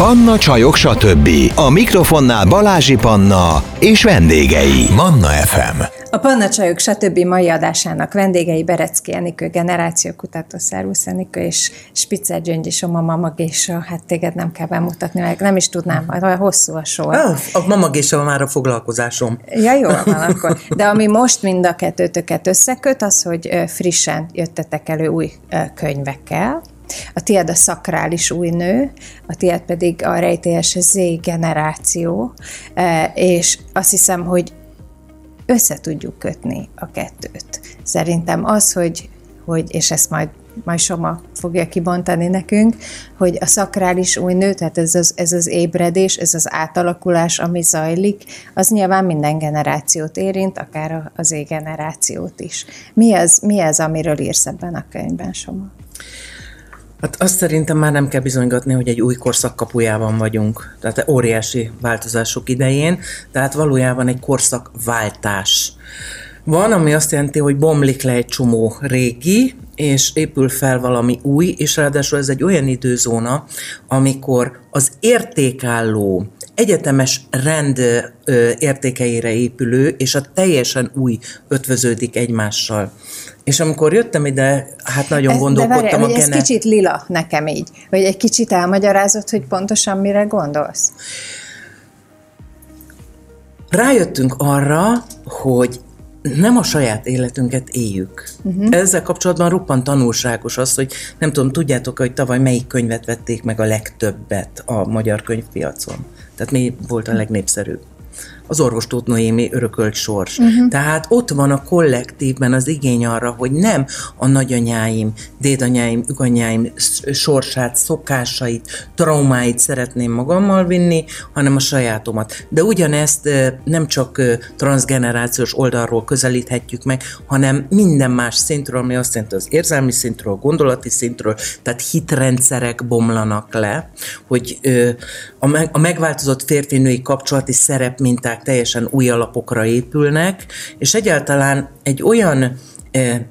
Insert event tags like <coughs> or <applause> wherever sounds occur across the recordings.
Panna Csajok, stb. A mikrofonnál Balázsi Panna és vendégei. Manna FM. A Panna Csajok, stb. mai adásának vendégei Berecki Enikő, generációkutató Szervusz Enikő, és Spitzer Gyöngyi Soma Mamagésa. Hát téged nem kell bemutatni, meg nem is tudnám, olyan hosszú a sor. Ah, a Mamagésa már a foglalkozásom. Ja, jó van akkor. De ami most mind a kettőtöket összeköt, az, hogy frissen jöttetek elő új könyvekkel, a tiéd a szakrális új nő, a tiéd pedig a rejtélyes Z generáció, e, és azt hiszem, hogy össze tudjuk kötni a kettőt. Szerintem az, hogy, hogy és ezt majd majd Soma fogja kibontani nekünk, hogy a szakrális új nő, tehát ez az, ez az ébredés, ez az átalakulás, ami zajlik, az nyilván minden generációt érint, akár az é generációt is. Mi az, mi az, amiről írsz ebben a könyvben, Soma? Hát azt szerintem már nem kell bizonygatni, hogy egy új korszak kapujában vagyunk. Tehát óriási változások idején, tehát valójában egy korszakváltás. Van, ami azt jelenti, hogy bomlik le egy csomó régi, és épül fel valami új, és ráadásul ez egy olyan időzóna, amikor az értékálló, egyetemes rend értékeire épülő, és a teljesen új ötvöződik egymással. És amikor jöttem ide, hát nagyon ez, gondolkodtam de várjál, a genet... ez kicsit lila nekem így, hogy egy kicsit elmagyarázott, hogy pontosan mire gondolsz? Rájöttünk arra, hogy nem a saját életünket éljük. Uh-huh. Ezzel kapcsolatban roppant tanulságos az, hogy nem tudom, tudjátok, hogy tavaly melyik könyvet vették meg a legtöbbet a magyar könyvpiacon. Tehát mi volt a legnépszerűbb? Az orvostót Noémi örökölt sors. Uh-huh. Tehát ott van a kollektívben az igény arra, hogy nem a nagyanyáim, dédanyáim, üganyáim sorsát, szokásait, traumáit szeretném magammal vinni, hanem a sajátomat. De ugyanezt nem csak transgenerációs oldalról közelíthetjük meg, hanem minden más szintről, ami azt jelenti az érzelmi szintről, gondolati szintről, tehát hitrendszerek bomlanak le, hogy a megváltozott férfi-női kapcsolati szerepminták teljesen új alapokra épülnek, és egyáltalán egy olyan e,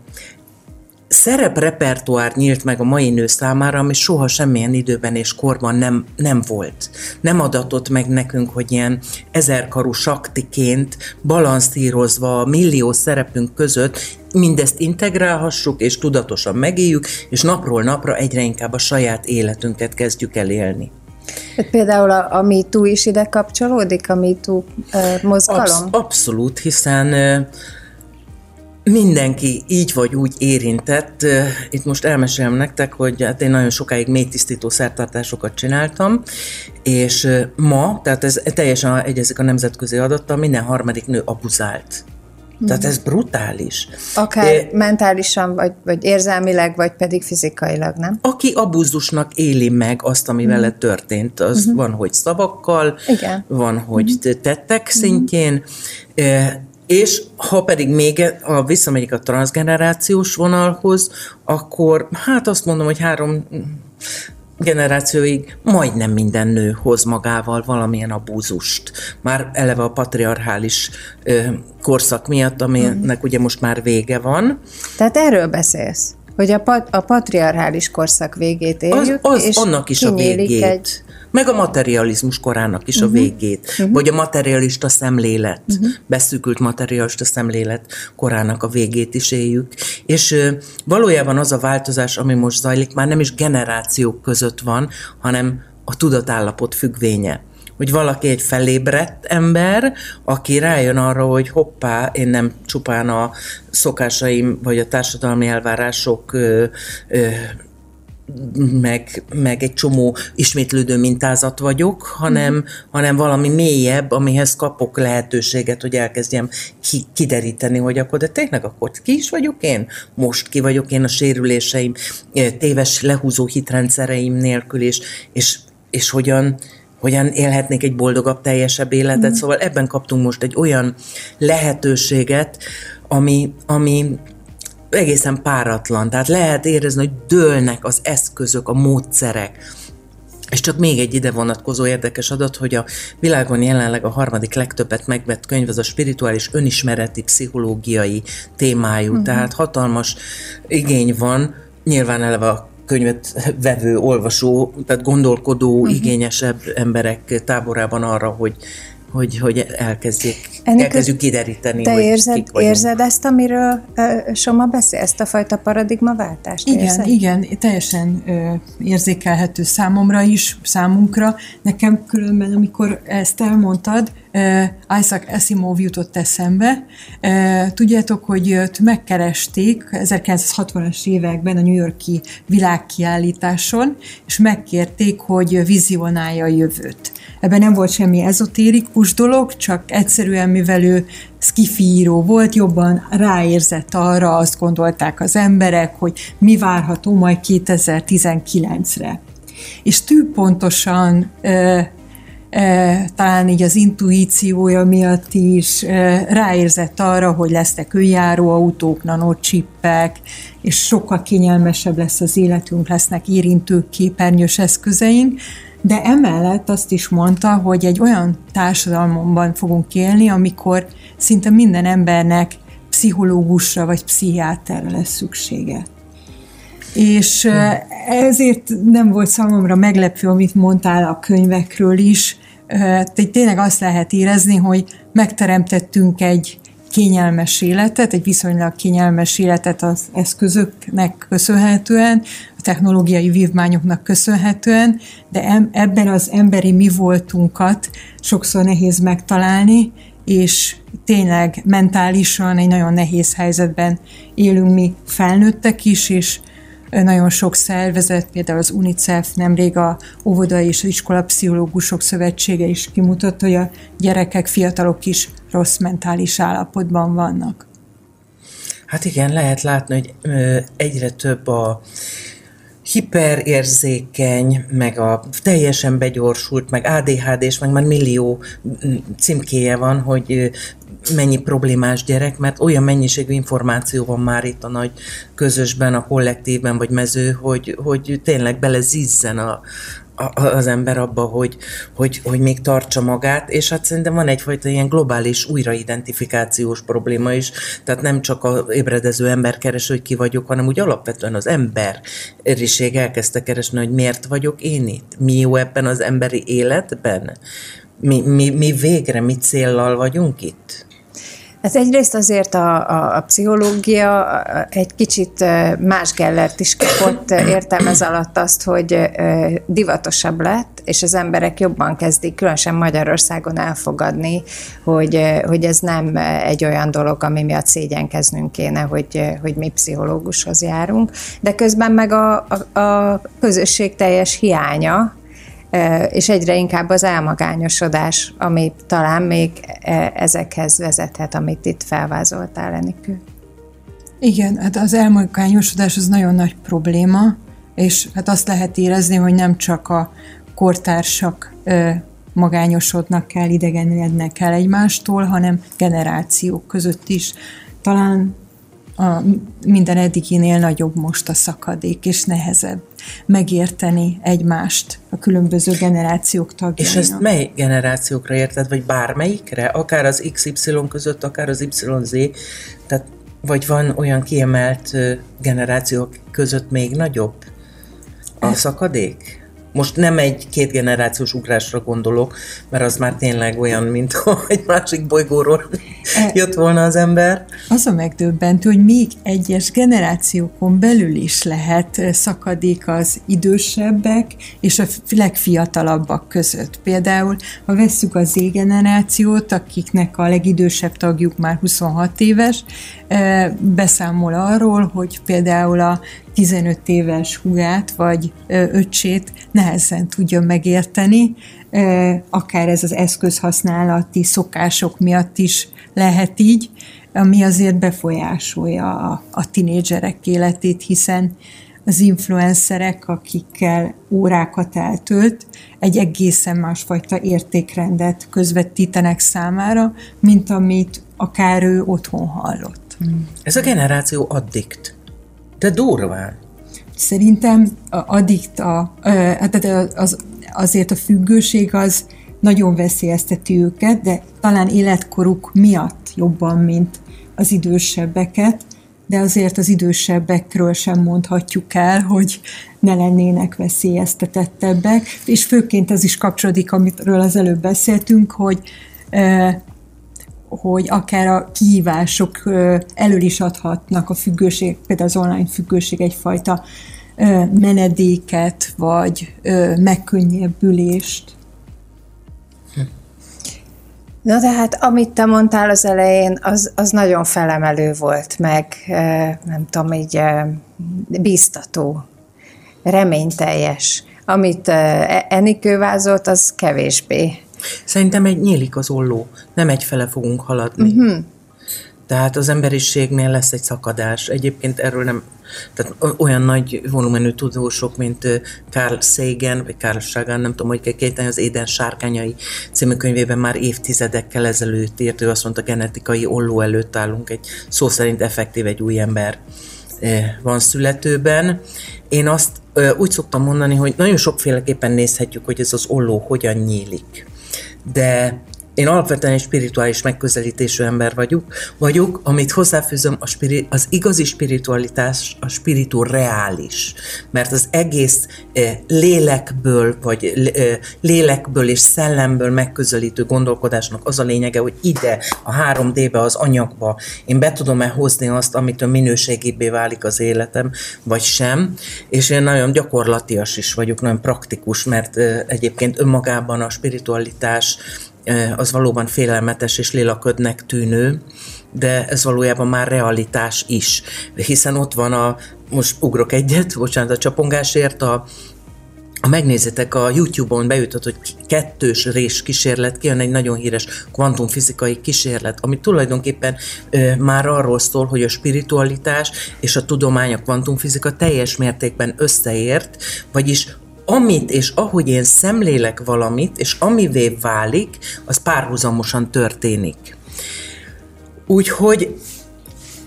szereprepertoár nyílt meg a mai nő számára, ami soha semmilyen időben és korban nem, nem volt. Nem adatott meg nekünk, hogy ilyen ezerkarú saktiként balanszírozva a millió szerepünk között mindezt integrálhassuk, és tudatosan megéljük, és napról napra egyre inkább a saját életünket kezdjük el élni. Például a, a MeToo is ide kapcsolódik, a MeToo uh, mozgalom? Absz- abszolút, hiszen uh, mindenki így vagy úgy érintett. Itt most elmesélem nektek, hogy hát én nagyon sokáig mélytisztító szertartásokat csináltam, és ma, tehát ez teljesen egyezik a nemzetközi adattal, minden harmadik nő abuzált. Tehát ez brutális. Akár é, mentálisan, vagy, vagy érzelmileg, vagy pedig fizikailag, nem? Aki abúzusnak éli meg azt, ami mm. vele történt, az mm-hmm. van, hogy szavakkal, Igen. van, hogy mm-hmm. tettek szintjén, és ha pedig még a, visszamegyik a transgenerációs vonalhoz, akkor hát azt mondom, hogy három generációig majdnem minden nő hoz magával valamilyen abúzust. Már eleve a patriarchális ö, korszak miatt, aminek ugye most már vége van. Tehát erről beszélsz? Hogy a, pat, a patriarchális korszak végét érjük, az, az és annak is a végét. Egy meg a materializmus korának is uh-huh. a mhm. végét, uh-huh. vagy a materialista szemlélet, uh-huh. beszűkült materialista szemlélet korának a végét is éljük. És ö, valójában az a változás, ami most zajlik, már nem is generációk között van, hanem a tudatállapot függvénye hogy valaki egy felébredt ember, aki rájön arra, hogy hoppá, én nem csupán a szokásaim vagy a társadalmi elvárások ö, ö, meg, meg egy csomó ismétlődő mintázat vagyok, hanem, mm. hanem valami mélyebb, amihez kapok lehetőséget, hogy elkezdjem ki, kideríteni, hogy akkor de tényleg akkor ki is vagyok én? Most ki vagyok én a sérüléseim, eh, téves lehúzó hitrendszereim nélkül, és, és, és hogyan, hogyan élhetnék egy boldogabb, teljesebb életet. Mm. Szóval ebben kaptunk most egy olyan lehetőséget, ami, ami egészen páratlan. Tehát lehet érezni, hogy dőlnek az eszközök, a módszerek. És csak még egy ide vonatkozó érdekes adat, hogy a világon jelenleg a harmadik legtöbbet megvett könyv az a spirituális önismereti pszichológiai témájú. Uh-huh. Tehát hatalmas igény van, nyilván eleve a könyvet vevő, olvasó, tehát gondolkodó, uh-huh. igényesebb emberek táborában arra, hogy, hogy, hogy elkezdjék, Ennek elkezdjük kideríteni, te hogy érzed, kik érzed ezt, amiről uh, Soma beszél, ezt a fajta paradigmaváltást? Igen, érzed? igen, teljesen uh, érzékelhető számomra is, számunkra. Nekem különben, amikor ezt elmondtad, uh, Isaac Asimov jutott eszembe. Uh, tudjátok, hogy őt megkeresték 1960-as években a New Yorki világkiállításon, és megkérték, hogy vizionálja a jövőt. Ebben nem volt semmi ezotérikus dolog, csak egyszerűen, mivel ő skifíró volt, jobban ráérzett arra, azt gondolták az emberek, hogy mi várható majd 2019-re. És tű pontosan e, e, talán így az intuíciója miatt is e, ráérzett arra, hogy lesznek önjáró autók, nanocsippek, és sokkal kényelmesebb lesz az életünk, lesznek érintő képernyős eszközeink, de emellett azt is mondta, hogy egy olyan társadalomban fogunk élni, amikor szinte minden embernek pszichológusra vagy pszichiáterre lesz szüksége. És ezért nem volt számomra meglepő, amit mondtál a könyvekről is. Tényleg azt lehet érezni, hogy megteremtettünk egy kényelmes életet, egy viszonylag kényelmes életet az eszközöknek köszönhetően, a technológiai vívmányoknak köszönhetően, de ebben az emberi mi voltunkat sokszor nehéz megtalálni, és tényleg mentálisan egy nagyon nehéz helyzetben élünk mi felnőttek is, és nagyon sok szervezet, például az UNICEF, nemrég a óvodai és iskola pszichológusok szövetsége is kimutatta, hogy a gyerekek, fiatalok is rossz mentális állapotban vannak. Hát igen, lehet látni, hogy egyre több a hiperérzékeny, meg a teljesen begyorsult, meg ADHD-s, meg már millió címkéje van, hogy mennyi problémás gyerek, mert olyan mennyiségű információ van már itt a nagy közösben, a kollektívben vagy mező, hogy, hogy tényleg belezizzen a, az ember abba, hogy, hogy, hogy még tartsa magát, és hát szerintem van egyfajta ilyen globális újraidentifikációs probléma is, tehát nem csak a ébredező ember keres, hogy ki vagyok, hanem úgy alapvetően az emberiség elkezdte keresni, hogy miért vagyok én itt, mi jó ebben az emberi életben, mi, mi, mi végre, mi céllal vagyunk itt. Ez egyrészt azért a, a, a pszichológia egy kicsit más Gellert is kapott értelmez alatt azt, hogy divatosabb lett, és az emberek jobban kezdik, különösen Magyarországon elfogadni, hogy, hogy ez nem egy olyan dolog, ami miatt szégyenkeznünk kéne, hogy, hogy mi pszichológushoz járunk, de közben meg a, a, a közösség teljes hiánya, és egyre inkább az elmagányosodás, ami talán még ezekhez vezethet, amit itt felvázoltál, Enikő. Igen, hát az elmagányosodás az nagyon nagy probléma, és hát azt lehet érezni, hogy nem csak a kortársak magányosodnak kell, idegenednek el egymástól, hanem generációk között is. Talán a minden eddiginél nagyobb most a szakadék, és nehezebb megérteni egymást a különböző generációk tagjainak. És ezt mely generációkra érted, vagy bármelyikre? Akár az XY között, akár az YZ, tehát vagy van olyan kiemelt generációk között még nagyobb a szakadék? Most nem egy két generációs ugrásra gondolok, mert az már tényleg olyan, mint <laughs> egy másik bolygóról <laughs> jött volna az ember. Az a megdöbbentő, hogy még egyes generációkon belül is lehet szakadék az idősebbek és a legfiatalabbak között. Például, ha vesszük a Z generációt, akiknek a legidősebb tagjuk már 26 éves, beszámol arról, hogy például a 15 éves hugát vagy öcsét nehezen tudja megérteni, akár ez az eszközhasználati szokások miatt is lehet így, ami azért befolyásolja a, a tinédzserek életét, hiszen az influencerek, akikkel órákat eltölt, egy egészen másfajta értékrendet közvetítenek számára, mint amit akár ő otthon hallott. Ez a generáció addikt. De durván. Szerintem addikt a, hát az, azért a függőség az nagyon veszélyezteti őket, de talán életkoruk miatt jobban, mint az idősebbeket, de azért az idősebbekről sem mondhatjuk el, hogy ne lennének veszélyeztetettebbek, és főként ez is kapcsolódik, amiről az előbb beszéltünk, hogy hogy akár a kihívások elől is adhatnak a függőség, például az online függőség egyfajta menedéket, vagy megkönnyebbülést. Na de hát, amit te mondtál az elején, az, az nagyon felemelő volt, meg nem tudom, így bíztató, reményteljes. Amit Enikő vázolt, az kevésbé. Szerintem egy nyílik az olló, nem egyfele fogunk haladni. Uh-huh. Tehát az emberiségnél lesz egy szakadás. Egyébként erről nem, tehát olyan nagy volumenű tudósok, mint Carl Sagan, vagy Carl Sagan, nem tudom, hogy kell kéteni, az Éden sárkányai című könyvében már évtizedekkel ezelőtt írt, ő azt mondta, genetikai olló előtt állunk, egy szó szerint effektív egy új ember van születőben. Én azt úgy szoktam mondani, hogy nagyon sokféleképpen nézhetjük, hogy ez az olló hogyan nyílik. De én alapvetően egy spirituális megközelítésű ember vagyok, vagyok amit hozzáfűzöm, a spiri, az igazi spiritualitás, a spiritu reális. Mert az egész eh, lélekből, vagy eh, lélekből és szellemből megközelítő gondolkodásnak az a lényege, hogy ide, a 3D-be, az anyagba én be tudom-e hozni azt, amitől minőségébbé válik az életem, vagy sem. És én nagyon gyakorlatias is vagyok, nagyon praktikus, mert eh, egyébként önmagában a spiritualitás az valóban félelmetes és lélaködnek tűnő, de ez valójában már realitás is, hiszen ott van a, most ugrok egyet, bocsánat a csapongásért, a, ha megnézitek a YouTube-on bejutott, hogy kettős rés kísérlet, kijön egy nagyon híres kvantumfizikai kísérlet, ami tulajdonképpen ö, már arról szól, hogy a spiritualitás és a tudomány, a kvantumfizika teljes mértékben összeért, vagyis amit és ahogy én szemlélek valamit, és amivé válik, az párhuzamosan történik. Úgyhogy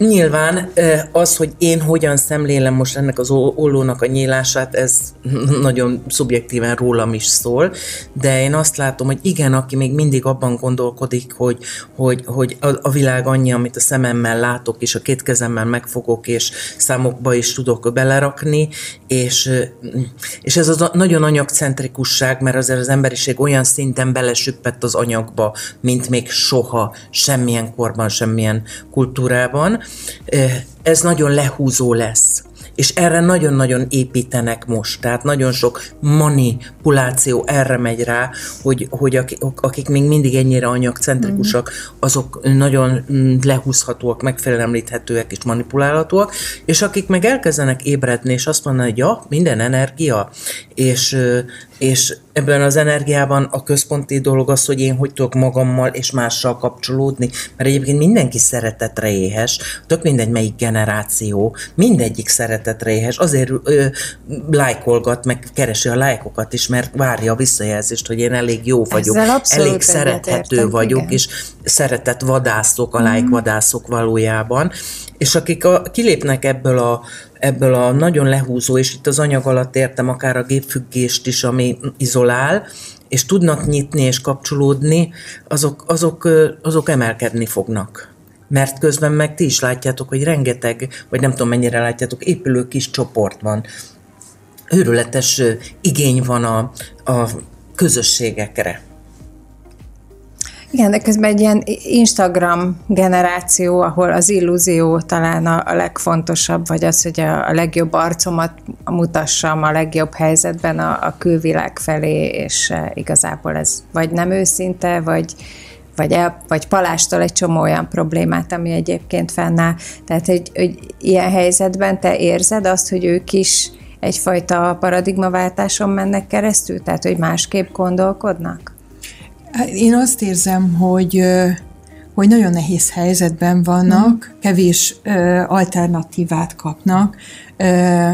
Nyilván az, hogy én hogyan szemlélem most ennek az ollónak a nyílását, ez <laughs> nagyon szubjektíven rólam is szól, de én azt látom, hogy igen, aki még mindig abban gondolkodik, hogy, hogy, hogy a világ annyi, amit a szememmel látok, és a két kezemmel megfogok, és számokba is tudok belerakni, és, és ez az nagyon anyagcentrikusság, mert azért az emberiség olyan szinten belesüppett az anyagba, mint még soha, semmilyen korban, semmilyen kultúrában, ez nagyon lehúzó lesz. És erre nagyon-nagyon építenek most, tehát nagyon sok manipuláció erre megy rá, hogy, hogy akik még mindig ennyire anyagcentrikusak, azok nagyon mm, lehúzhatóak, megfelelemlíthetőek és manipulálhatóak, és akik meg elkezdenek ébredni, és azt mondani, hogy ja, minden energia, és, és ebben az energiában a központi dolog az, hogy én hogy tudok magammal és mással kapcsolódni, mert egyébként mindenki szeretetre éhes, tök mindegy melyik generáció, mindegyik szeretetre éhes, azért ö, lájkolgat, meg keresi a lájkokat is, mert várja a visszajelzést, hogy én elég jó vagyok, elég szerethető vagyok, igen. és szeretett vadászok, a mm. lájkvadászok valójában, és akik a, kilépnek ebből a ebből a nagyon lehúzó, és itt az anyag alatt értem akár a gépfüggést is, ami izolál, és tudnak nyitni és kapcsolódni, azok, azok, azok emelkedni fognak. Mert közben meg ti is látjátok, hogy rengeteg, vagy nem tudom mennyire látjátok, épülő kis csoport van. Őrületes igény van a, a közösségekre. Igen, de közben egy ilyen Instagram generáció, ahol az illúzió talán a, a legfontosabb, vagy az, hogy a, a legjobb arcomat mutassam a legjobb helyzetben a, a külvilág felé, és e, igazából ez vagy nem őszinte, vagy, vagy, el, vagy palástól egy csomó olyan problémát, ami egyébként fennáll. Tehát, hogy, hogy ilyen helyzetben te érzed azt, hogy ők is egyfajta paradigmaváltáson mennek keresztül, tehát, hogy másképp gondolkodnak? Hát én azt érzem, hogy hogy nagyon nehéz helyzetben vannak, mm. kevés alternatívát kapnak,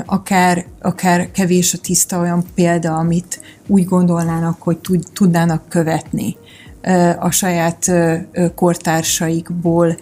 akár, akár kevés a tiszta olyan példa, amit úgy gondolnának, hogy tudnának követni a saját kortársaikból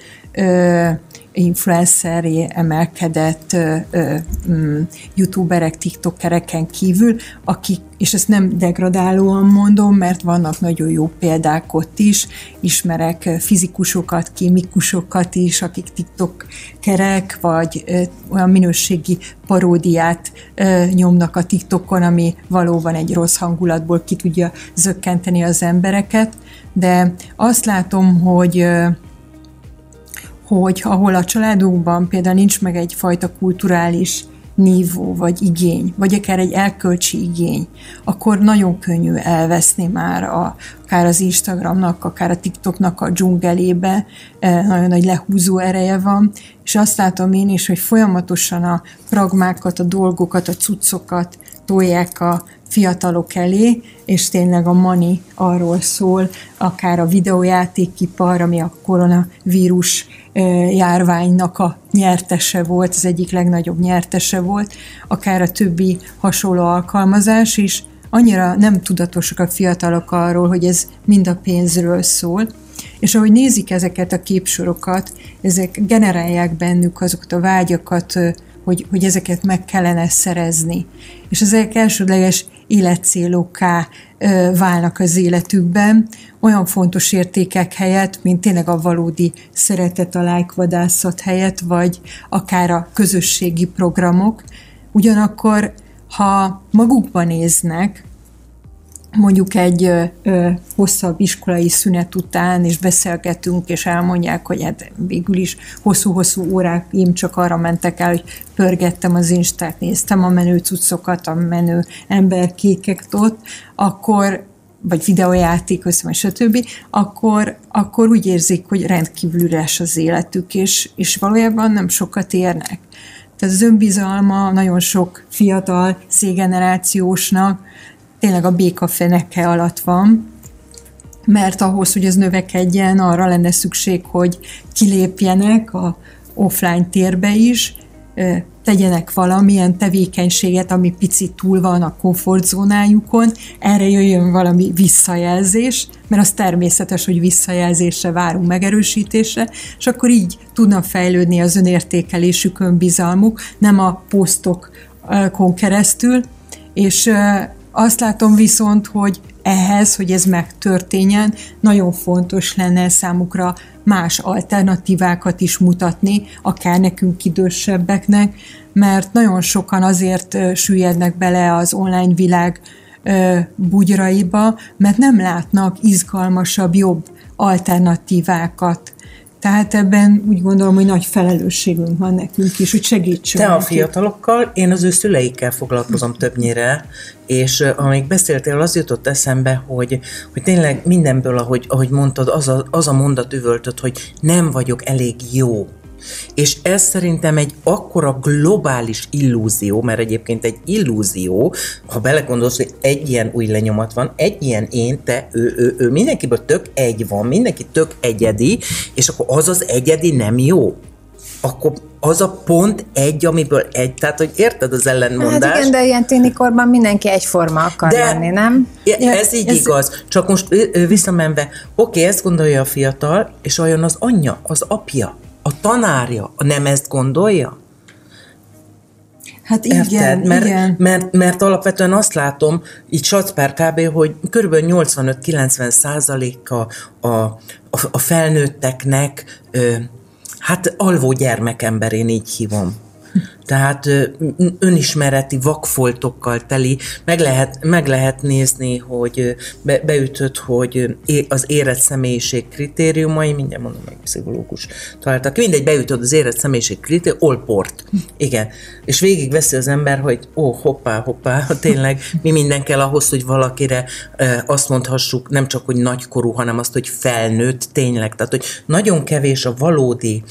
influenceré emelkedett ö, ö, mm, youtuberek, tiktokereken kívül, akik, és ezt nem degradálóan mondom, mert vannak nagyon jó példák ott is, ismerek fizikusokat, kémikusokat is, akik tiktokerek, vagy ö, olyan minőségi paródiát ö, nyomnak a tiktokon, ami valóban egy rossz hangulatból ki tudja zökkenteni az embereket, de azt látom, hogy hogy ahol a családokban például nincs meg egyfajta kulturális nívó, vagy igény, vagy akár egy elkölcsi igény, akkor nagyon könnyű elveszni már a, akár az Instagramnak, akár a TikToknak a dzsungelébe, nagyon nagy lehúzó ereje van, és azt látom én is, hogy folyamatosan a pragmákat, a dolgokat, a cuccokat tolják a fiatalok elé, és tényleg a mani arról szól, akár a videójátékipar, ami a koronavírus járványnak a nyertese volt, az egyik legnagyobb nyertese volt, akár a többi hasonló alkalmazás is, annyira nem tudatosak a fiatalok arról, hogy ez mind a pénzről szól, és ahogy nézik ezeket a képsorokat, ezek generálják bennük azokat a vágyakat, hogy, hogy ezeket meg kellene szerezni. És ezek elsődleges életcélokká válnak az életükben, olyan fontos értékek helyett, mint tényleg a valódi szeretet, a lájkvadászat helyett, vagy akár a közösségi programok. Ugyanakkor, ha magukban néznek, mondjuk egy ö, ö, hosszabb iskolai szünet után, és beszélgetünk, és elmondják, hogy hát végül is hosszú-hosszú én csak arra mentek el, hogy pörgettem az Instát, néztem a menő cuccokat, a menő emberkéket ott, akkor vagy videójáték, össze, stb., akkor, akkor úgy érzik, hogy rendkívül üres az életük, és, és valójában nem sokat érnek. Tehát az önbizalma nagyon sok fiatal, szégenerációsnak tényleg a béka feneke alatt van, mert ahhoz, hogy ez növekedjen, arra lenne szükség, hogy kilépjenek a offline térbe is, tegyenek valamilyen tevékenységet, ami picit túl van a komfortzónájukon, erre jöjjön valami visszajelzés, mert az természetes, hogy visszajelzésre várunk megerősítésre, és akkor így tudna fejlődni az önértékelésük, önbizalmuk, nem a posztokon keresztül, és azt látom viszont, hogy ehhez, hogy ez megtörténjen, nagyon fontos lenne számukra más alternatívákat is mutatni, akár nekünk idősebbeknek, mert nagyon sokan azért süllyednek bele az online világ bugyraiba, mert nem látnak izgalmasabb, jobb alternatívákat tehát ebben úgy gondolom, hogy nagy felelősségünk van nekünk is, hogy segítsünk. Te a fiatalokkal, én az ő szüleikkel foglalkozom többnyire, és amíg beszéltél, az jutott eszembe, hogy, hogy tényleg mindenből, ahogy, ahogy mondtad, az a, az a mondat üvöltött, hogy nem vagyok elég jó. És ez szerintem egy akkora globális illúzió, mert egyébként egy illúzió, ha belegondolsz, hogy egy ilyen új lenyomat van, egy ilyen én, te, ő, ő, ő, mindenkiből tök egy van, mindenki tök egyedi, és akkor az az egyedi nem jó akkor az a pont egy, amiből egy, tehát hogy érted az ellenmondást? Hát igen, de ilyen ténikorban mindenki egyforma akar de lenni, nem? Ez így ez igaz, csak most visszamenve, oké, ezt gondolja a fiatal, és olyan az anyja, az apja, a tanárja nem ezt gondolja? Hát igen, Érted? Mert, igen. Mert, mert alapvetően azt látom, így satsz per kb., hogy kb. 85-90 százaléka a, a, a felnőtteknek, ö, hát alvó gyermekember, én így hívom tehát önismereti vakfoltokkal teli, meg lehet, meg lehet nézni, hogy be, beütött, hogy az érett személyiség kritériumai, mindjárt mondom, meg pszichológus találtak, mindegy, beütött az érett személyiség kritérium, olport, igen, és végig veszi az ember, hogy ó, hoppá, hoppá, <laughs> tényleg mi minden kell ahhoz, hogy valakire azt mondhassuk, nem csak, hogy nagykorú, hanem azt, hogy felnőtt, tényleg, tehát, hogy nagyon kevés a valódi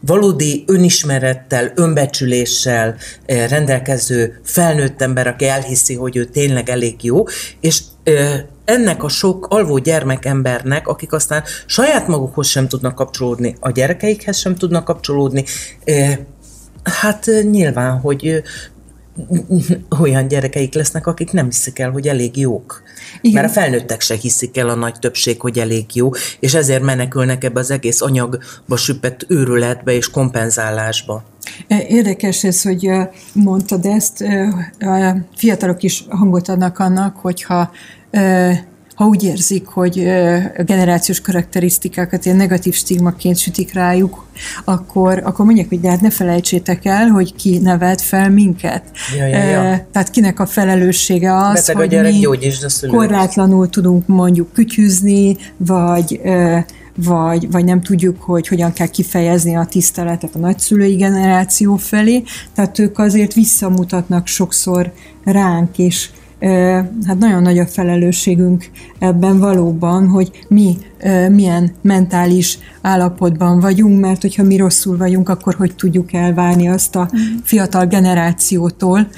valódi önismerettel, önbecsüléssel eh, rendelkező felnőtt ember, aki elhiszi, hogy ő tényleg elég jó, és eh, ennek a sok alvó gyermekembernek, akik aztán saját magukhoz sem tudnak kapcsolódni, a gyerekeikhez sem tudnak kapcsolódni, eh, hát nyilván, hogy olyan gyerekeik lesznek, akik nem hiszik el, hogy elég jók. Igen. Mert a felnőttek se hiszik el a nagy többség, hogy elég jó, és ezért menekülnek ebbe az egész anyagba süppett őrületbe és kompenzálásba. Érdekes ez, hogy mondtad ezt, a fiatalok is hangot adnak annak, hogyha ha úgy érzik, hogy a generációs karakterisztikákat ilyen negatív stigmaként sütik rájuk, akkor, akkor mondják, hogy de hát ne felejtsétek el, hogy ki nevelt fel minket. Ja, ja, ja. Tehát kinek a felelőssége az, Beteg hogy gyerek, mi korlátlanul tudunk mondjuk kütyüzni, vagy vagy, vagy nem tudjuk, hogy hogyan kell kifejezni a tiszteletet a nagyszülői generáció felé, tehát ők azért visszamutatnak sokszor ránk, és hát nagyon nagy a felelősségünk ebben valóban, hogy mi milyen mentális állapotban vagyunk, mert hogyha mi rosszul vagyunk, akkor hogy tudjuk elvárni azt a fiatal generációtól,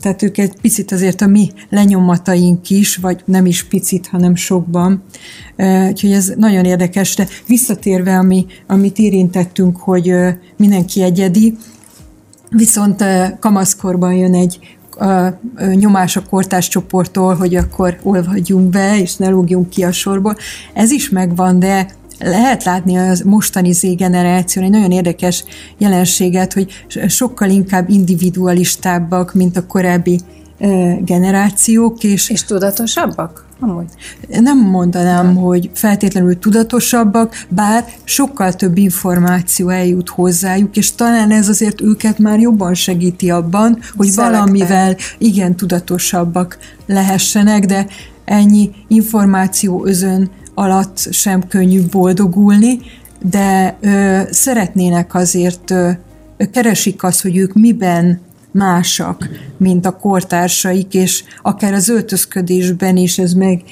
tehát ők egy picit azért a mi lenyomataink is, vagy nem is picit, hanem sokban. Úgyhogy ez nagyon érdekes, de visszatérve, ami, amit érintettünk, hogy mindenki egyedi, viszont kamaszkorban jön egy a nyomás a kortás csoporttól, hogy akkor olvadjunk be, és ne lógjunk ki a sorból. Ez is megvan, de lehet látni az mostani Z generáción egy nagyon érdekes jelenséget, hogy sokkal inkább individualistábbak, mint a korábbi generációk. És, és tudatosabbak? Amúgy. Nem mondanám, hogy feltétlenül tudatosabbak, bár sokkal több információ eljut hozzájuk, és talán ez azért őket már jobban segíti abban, hogy Szelekten. valamivel igen tudatosabbak lehessenek, de ennyi információ özön alatt sem könnyű boldogulni, de ö, szeretnének azért, ö, keresik azt, hogy ők miben másak, mint a kortársaik, és akár az öltözködésben is ez meg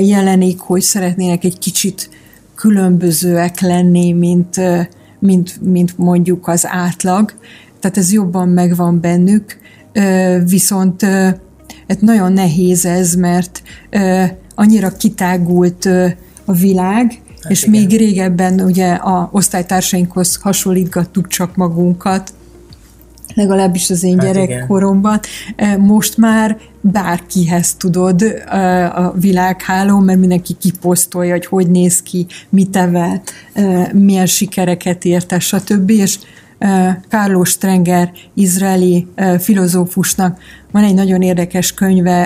jelenik, hogy szeretnének egy kicsit különbözőek lenni, mint, mint, mint mondjuk az átlag. Tehát ez jobban megvan bennük, viszont hát nagyon nehéz ez, mert annyira kitágult a világ, hát és igen. még régebben ugye a osztálytársainkhoz hasonlítgattuk csak magunkat, legalábbis az én hát gyerekkoromban. Igen. Most már bárkihez tudod a világháló, mert mindenki kiposztolja, hogy hogy néz ki, mit evel, milyen sikereket érte, stb. És Carlos Strenger, izraeli filozófusnak van egy nagyon érdekes könyve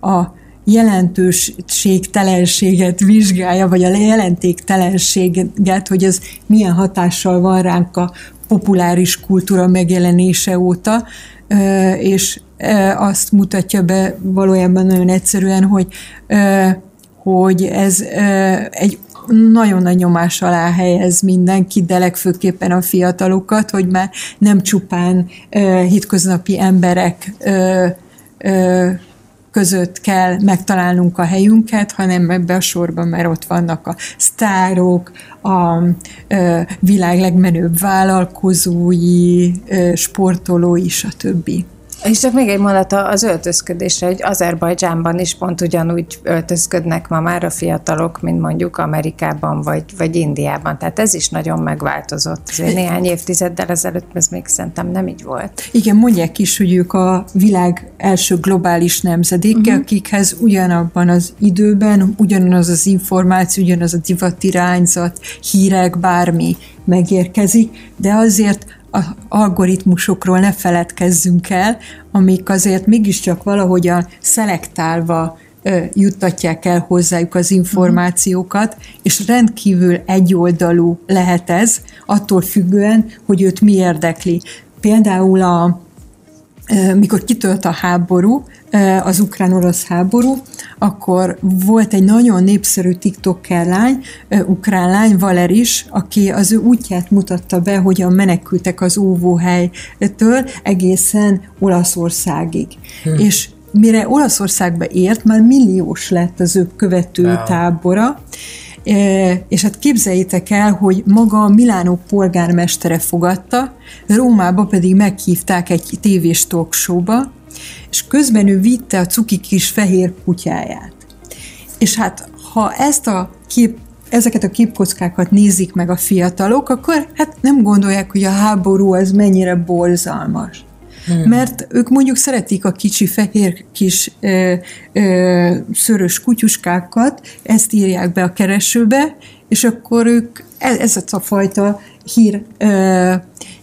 a jelentőségtelenséget vizsgálja, vagy a jelentéktelenséget, hogy ez milyen hatással van ránk a populáris kultúra megjelenése óta, és azt mutatja be valójában nagyon egyszerűen, hogy, hogy ez egy nagyon nagy nyomás alá helyez mindenki, de legfőképpen a fiatalokat, hogy már nem csupán hitköznapi emberek között kell megtalálnunk a helyünket, hanem ebbe a sorban, mert ott vannak a sztárok, a ö, világ legmenőbb vállalkozói, ö, sportolói, stb. És csak még egy mondat az öltözködésre, hogy Azerbajdzsánban is pont ugyanúgy öltözködnek ma már a fiatalok, mint mondjuk Amerikában vagy, vagy Indiában. Tehát ez is nagyon megváltozott. Azért néhány évtizeddel ezelőtt ez még szerintem nem így volt. Igen, mondják is, hogy ők a világ első globális nemzedéke, uh-huh. akikhez ugyanabban az időben ugyanaz az információ, ugyanaz a divatirányzat, hírek, bármi megérkezik, de azért a algoritmusokról ne feledkezzünk el, amik azért mégiscsak valahogyan szelektálva juttatják el hozzájuk az információkat, és rendkívül egyoldalú lehet ez, attól függően, hogy őt mi érdekli. Például a, mikor kitölt a háború, az ukrán-orosz háború, akkor volt egy nagyon népszerű TikToker lány, ukrán lány, Valeris, aki az ő útját mutatta be, hogyan menekültek az óvóhelytől egészen Olaszországig. Hmm. És mire Olaszországba ért, már milliós lett az ő követő wow. tábora, és hát képzeljétek el, hogy maga a Milánó polgármestere fogadta, Rómába pedig meghívták egy tévés talk és közben ő vitte a cuki kis fehér kutyáját. És hát, ha ezt a kép, ezeket a képkockákat nézik meg a fiatalok, akkor hát nem gondolják, hogy a háború az mennyire borzalmas. Mert ők mondjuk szeretik a kicsi fehér kis ö, ö, szörös kutyuskákat, ezt írják be a keresőbe, és akkor ők e, ez a fajta hír, ö,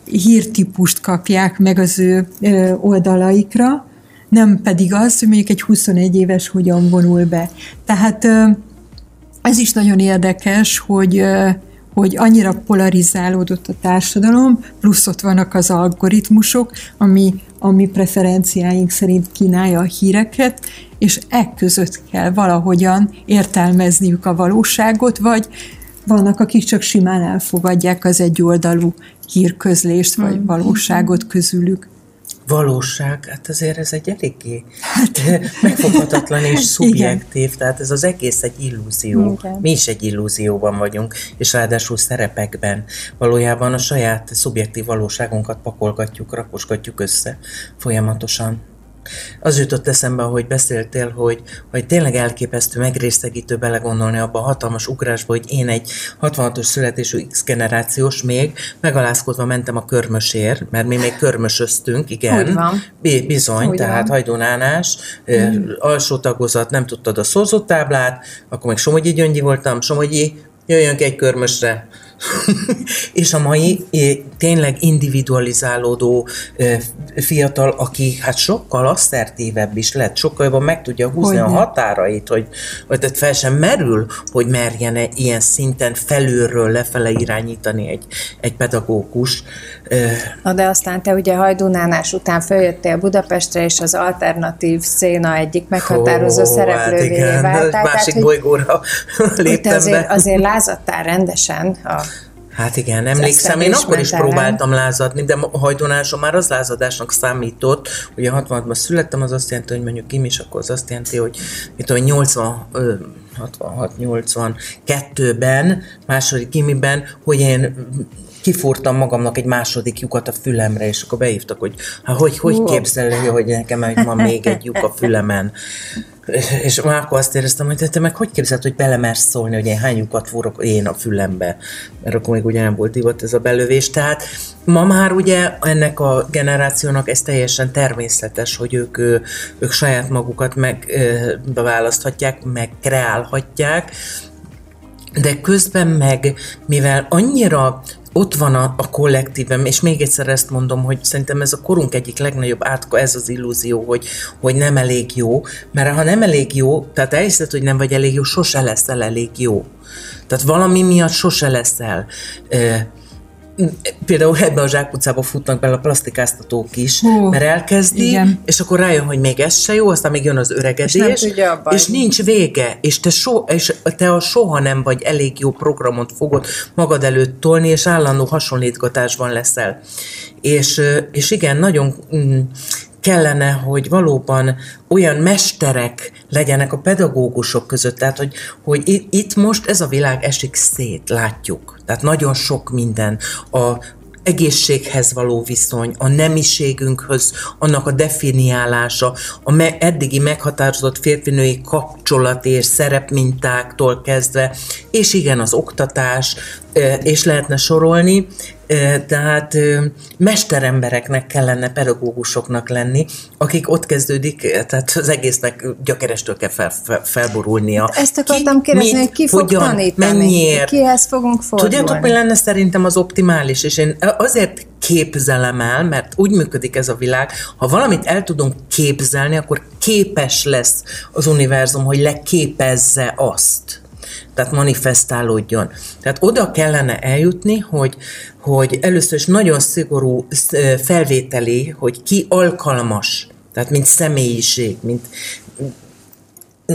hírtípust kapják meg az ő ö, oldalaikra, nem pedig az, hogy mondjuk egy 21 éves hogyan vonul be. Tehát ö, ez is nagyon érdekes, hogy hogy annyira polarizálódott a társadalom, plusz ott vannak az algoritmusok, ami a mi preferenciáink szerint kínálja a híreket, és e között kell valahogyan értelmezniük a valóságot, vagy vannak, akik csak simán elfogadják az egyoldalú hírközlést, vagy hmm. valóságot közülük valóság, hát azért ez egy eléggé hát, <laughs> megfoghatatlan és szubjektív, igen. tehát ez az egész egy illúzió. Igen. Mi is egy illúzióban vagyunk, és ráadásul szerepekben. Valójában a saját szubjektív valóságunkat pakolgatjuk, rakosgatjuk össze folyamatosan. Az jutott eszembe, hogy beszéltél, hogy, hogy tényleg elképesztő, megrészegítő belegondolni abba a hatalmas ugrásba, hogy én egy 66-os születésű X generációs még megalázkodva mentem a körmösért, mert mi még körmösöztünk, igen. Hogy van. Bizony, Hogy tehát van. hajdonánás, mm. alsó tagozat, nem tudtad a szózótáblát, akkor meg Somogyi Gyöngyi voltam, Somogyi, jöjjön egy körmösre, és a mai tényleg individualizálódó fiatal, aki hát sokkal asszertívebb is lett, sokkal jobban meg tudja húzni Hogyne. a határait, hogy, hogy tehát fel sem merül, hogy merjen -e ilyen szinten felülről lefele irányítani egy, egy pedagógus. Na de aztán te ugye Hajdunánás után följöttél Budapestre, és az alternatív széna egyik meghatározó oh, szereplővé hát váltál. Másik tehát, bolygóra léptem azért, be. azért lázadtál rendesen a Hát igen, emlékszem, én akkor is próbáltam lázadni, de a hajdonásom már az lázadásnak számított, a 66-ban születtem, az azt jelenti, hogy mondjuk kim is, akkor az azt jelenti, hogy mit tudom, 80, 66-82-ben, második kimiben, hogy én kifúrtam magamnak egy második lyukat a fülemre, és akkor beívtak, hogy hát hogy, hogy képzelni, hogy nekem hogy van még egy lyuk a fülemen. És már akkor azt éreztem, hogy te meg hogy képzeld, hogy belemersz szólni, hogy én hány lyukat fúrok én a fülembe, mert akkor még ugye nem volt divat ez a belövés. Tehát ma már ugye ennek a generációnak ez teljesen természetes, hogy ők, ők saját magukat megválaszthatják, meg kreálhatják, de közben meg, mivel annyira ott van a, a kollektívem, és még egyszer ezt mondom, hogy szerintem ez a korunk egyik legnagyobb átka, ez az illúzió, hogy, hogy nem elég jó, mert ha nem elég jó, tehát elhiszed, hogy nem vagy elég jó, sose leszel elég jó. Tehát valami miatt sose leszel például ebbe a zsákutcába futnak bele a plastikáztatók is, Hú, mert elkezdi, igen. és akkor rájön, hogy még ez se jó, aztán még jön az öregedés, és, és nincs vége, és te, so, és te a soha nem vagy elég jó programot fogod magad előtt tolni, és állandó hasonlítgatásban leszel. És, és igen, nagyon mm, kellene, hogy valóban olyan mesterek legyenek a pedagógusok között, tehát hogy, hogy itt most ez a világ esik szét, látjuk. Tehát nagyon sok minden. A, egészséghez való viszony, a nemiségünkhöz, annak a definiálása, a me- eddigi meghatározott férfinői kapcsolat és szerepmintáktól kezdve, és igen, az oktatás, és lehetne sorolni, tehát mesterembereknek kellene pedagógusoknak lenni, akik ott kezdődik, tehát az egésznek gyökerestől kell fel, fel, felborulnia. Ezt akartam ki, kérdezni, hogy ki fog hogyan, tanítani, mennyiért. kihez fogunk fordulni. Tudjátok, mi lenne szerintem az optimális, és én azért képzelem el, mert úgy működik ez a világ, ha valamit el tudunk képzelni, akkor képes lesz az univerzum, hogy leképezze azt tehát manifestálódjon. Tehát oda kellene eljutni, hogy, hogy először is nagyon szigorú felvételi, hogy ki alkalmas, tehát mint személyiség, mint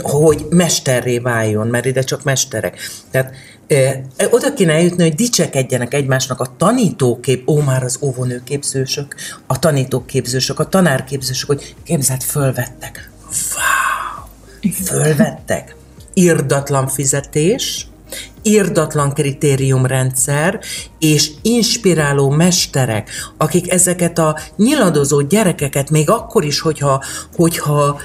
hogy mesterré váljon, mert ide csak mesterek. Tehát oda kéne eljutni, hogy dicsekedjenek egymásnak a tanítókép, ó már az óvonőképzősök, a tanítóképzősök, a tanárképzősök, hogy képzelt, fölvettek. Wow! Fölvettek irdatlan fizetés, irdatlan kritériumrendszer és inspiráló mesterek, akik ezeket a nyiladozó gyerekeket még akkor is, hogyha, hogyha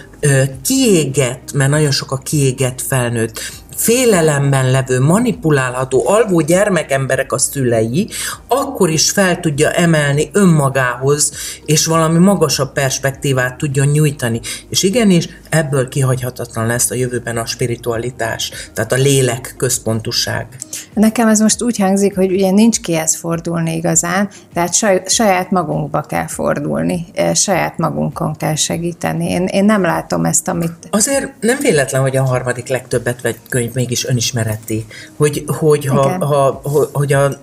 kiégett, mert nagyon sok a kiégett felnőtt, félelemben levő, manipulálható, alvó gyermekemberek a szülei, akkor is fel tudja emelni önmagához, és valami magasabb perspektívát tudjon nyújtani. És igenis, ebből kihagyhatatlan lesz a jövőben a spiritualitás, tehát a lélek központuság. Nekem ez most úgy hangzik, hogy ugye nincs kihez fordulni igazán, tehát saját magunkba kell fordulni, e, saját magunkon kell segíteni. Én, én nem látom ezt, amit... Azért nem véletlen, hogy a harmadik legtöbbet vett könyv mégis önismereti, hogy, hogy, ha, ha, hogy a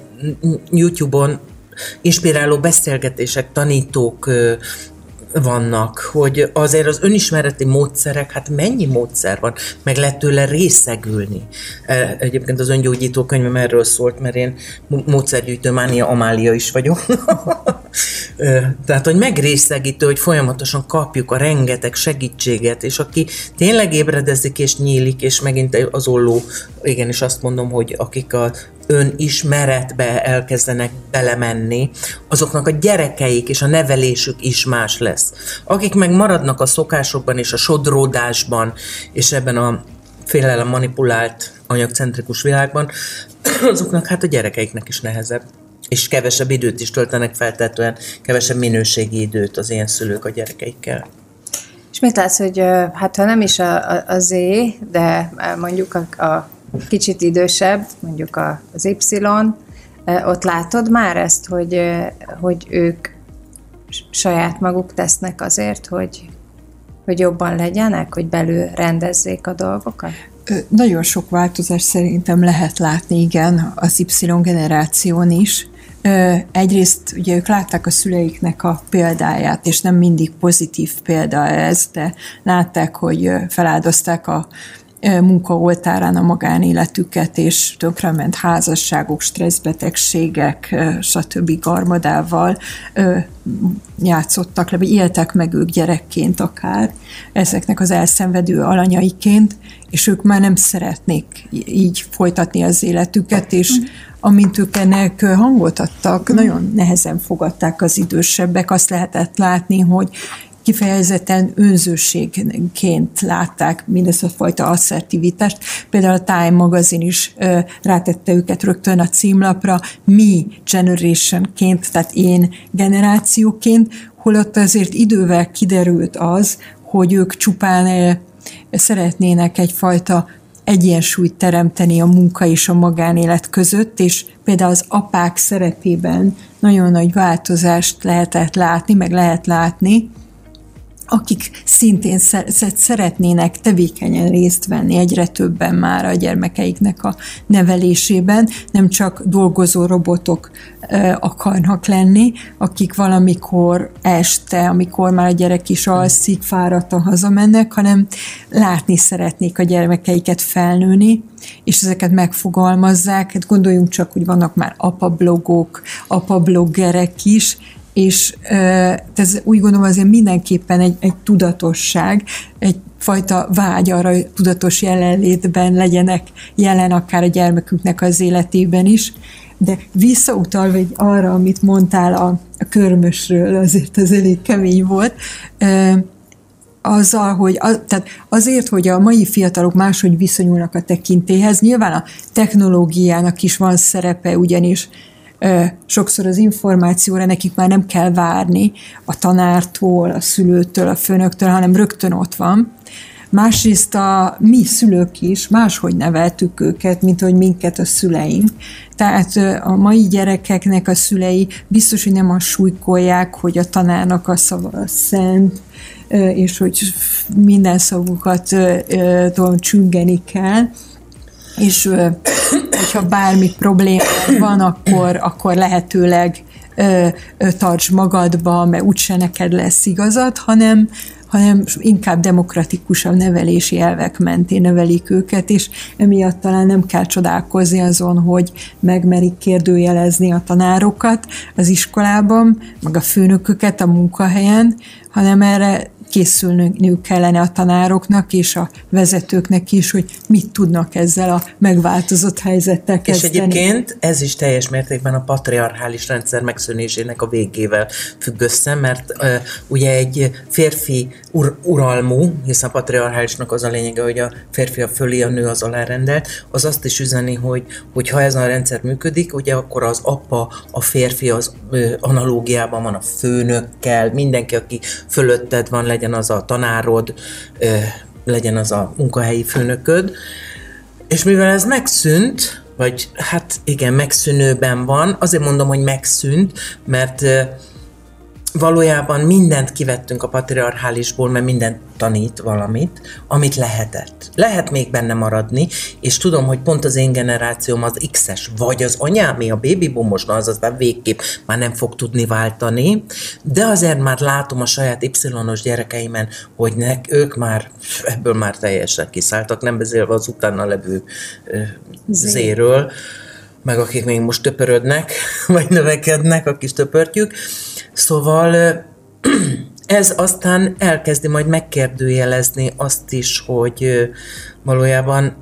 YouTube-on inspiráló beszélgetések, tanítók vannak, hogy azért az önismereti módszerek, hát mennyi módszer van, meg lehet tőle részegülni. E, egyébként az öngyógyító könyvem erről szólt, mert én módszergyűjtő Mánia Amália is vagyok. <laughs> E, tehát, hogy megrészegítő, hogy folyamatosan kapjuk a rengeteg segítséget, és aki tényleg ébredezik és nyílik, és megint az olló, igenis azt mondom, hogy akik a önismeretbe elkezdenek belemenni, azoknak a gyerekeik és a nevelésük is más lesz. Akik meg maradnak a szokásokban és a sodródásban, és ebben a félelem manipulált anyagcentrikus világban, <clears throat> azoknak hát a gyerekeiknek is nehezebb és kevesebb időt is töltenek feltetően, kevesebb minőségi időt az ilyen szülők a gyerekeikkel. És mit látsz, hogy hát ha nem is a, a, a Z, de mondjuk a, a kicsit idősebb, mondjuk az Y, ott látod már ezt, hogy, hogy ők saját maguk tesznek azért, hogy, hogy jobban legyenek, hogy belül rendezzék a dolgokat? Nagyon sok változás szerintem lehet látni, igen, az Y generáción is. Egyrészt ugye ők látták a szüleiknek a példáját, és nem mindig pozitív példa ez, de látták, hogy feláldozták a munka oltárán a magánéletüket, és tönkrement házasságok, stresszbetegségek, stb. garmadával játszottak le, vagy éltek meg ők gyerekként akár, ezeknek az elszenvedő alanyaiként, és ők már nem szeretnék így folytatni az életüket, és mm. amint ők ennek hangot adtak, mm. nagyon nehezen fogadták az idősebbek, azt lehetett látni, hogy kifejezetten önzőségként látták mindezt a fajta asszertivitást. Például a Time magazin is rátette őket rögtön a címlapra, mi generationként, tehát én generációként, holott azért idővel kiderült az, hogy ők csupán szeretnének egyfajta egyensúlyt teremteni a munka és a magánélet között, és például az apák szerepében nagyon nagy változást lehetett látni, meg lehet látni, akik szintén szeretnének tevékenyen részt venni egyre többen már a gyermekeiknek a nevelésében, nem csak dolgozó robotok akarnak lenni, akik valamikor este, amikor már a gyerek is alszik, fáradtan hazamennek, hanem látni szeretnék a gyermekeiket felnőni, és ezeket megfogalmazzák. Hát gondoljunk csak, hogy vannak már apablogok, apabloggerek is, és ez úgy gondolom azért mindenképpen egy, egy tudatosság, egy fajta vágy arra, hogy tudatos jelenlétben legyenek jelen akár a gyermeküknek az életében is, de visszautalva egy arra, amit mondtál a, a körmösről, azért az elég kemény volt, azzal, hogy az, tehát azért, hogy a mai fiatalok máshogy viszonyulnak a tekintéhez, nyilván a technológiának is van szerepe, ugyanis sokszor az információra nekik már nem kell várni a tanártól, a szülőtől, a főnöktől, hanem rögtön ott van. Másrészt a mi szülők is máshogy neveltük őket, mint hogy minket a szüleink. Tehát a mai gyerekeknek a szülei biztos, hogy nem azt súlykolják, hogy a tanárnak a szava a szent, és hogy minden szavukat csüngeni kell, és hogyha bármi probléma van, akkor, akkor lehetőleg ö, ö, tarts magadba, mert úgyse neked lesz igazad, hanem, hanem inkább demokratikusabb nevelési elvek mentén nevelik őket, és emiatt talán nem kell csodálkozni azon, hogy megmerik kérdőjelezni a tanárokat az iskolában, meg a főnököket a munkahelyen, hanem erre készülniük kellene a tanároknak és a vezetőknek is, hogy mit tudnak ezzel a megváltozott helyzettel kezdeni. És egyébként ez is teljes mértékben a patriarchális rendszer megszűnésének a végével függ össze, mert uh, ugye egy férfi ur- uralmú, hiszen a patriarchálisnak az a lényege, hogy a férfi a fölé, a nő az alárendelt, az azt is üzeni, hogy, hogy ha ez a rendszer működik, ugye akkor az apa, a férfi az ö, analógiában van a főnökkel, mindenki, aki fölötted van, legyen az a tanárod, legyen az a munkahelyi főnököd, és mivel ez megszűnt, vagy hát igen, megszűnőben van, azért mondom, hogy megszűnt, mert valójában mindent kivettünk a patriarchálisból, mert mindent tanít valamit, amit lehetett. Lehet még benne maradni, és tudom, hogy pont az én generációm az X-es, vagy az anyámé, a baby boomos, az aztán végképp már nem fog tudni váltani, de azért már látom a saját Y-os gyerekeimen, hogy nek, ők már ebből már teljesen kiszálltak, nem beszélve az utána levő zéről, meg akik még most töpörödnek, <laughs> vagy növekednek, a kis töpörtjük. Szóval <clears throat> ez aztán elkezdi majd megkérdőjelezni azt is, hogy valójában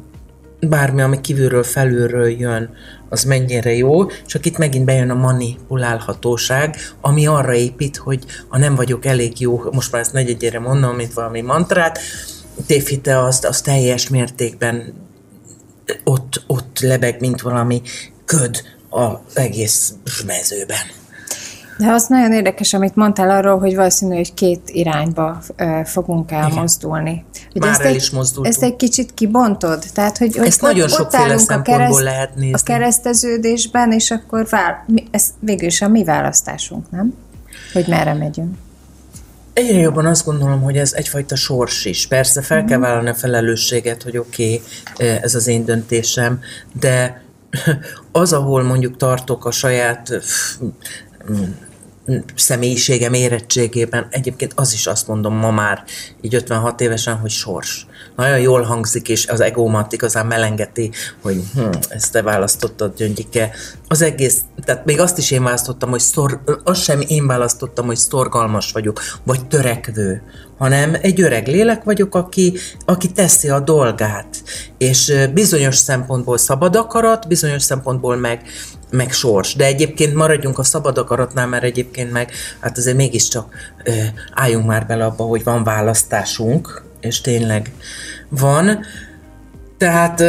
bármi, ami kívülről, felülről jön, az mennyire jó, csak itt megint bejön a manipulálhatóság, ami arra épít, hogy ha nem vagyok elég jó, most már ezt negyedjére mondom, mint valami mantrát, tévhite azt, az teljes mértékben ott, ott lebeg, mint valami köd az egész mezőben. De az nagyon érdekes, amit mondtál arról, hogy valószínű, hogy két irányba fogunk elmozdulni. Hogy Már ezt el egy, is mozdultunk. Ezt egy kicsit kibontod? Tehát, hogy, ezt hogy nagyon sokféle szempontból kereszt, lehet nézni. A kereszteződésben, és akkor vál, ez végül is a mi választásunk, nem? Hogy merre megyünk. Egyre jobban azt gondolom, hogy ez egyfajta sors is. Persze fel kell mhm. vállalni a felelősséget, hogy oké, okay, ez az én döntésem, de <laughs> az, ahol mondjuk tartok a saját személyiségem érettségében, egyébként az is azt mondom ma már, így 56 évesen, hogy sors. Nagyon jól hangzik, és az egómat igazán melengeti, hogy hm, ezt te választottad, Gyöngyike. Az egész, tehát még azt is én választottam, hogy szor, azt sem én választottam, hogy szorgalmas vagyok, vagy törekvő, hanem egy öreg lélek vagyok, aki, aki teszi a dolgát, és bizonyos szempontból szabad akarat, bizonyos szempontból meg, meg sors. De egyébként maradjunk a szabad akaratnál, mert egyébként meg, hát azért mégiscsak ö, álljunk már bele abba, hogy van választásunk, és tényleg van. Tehát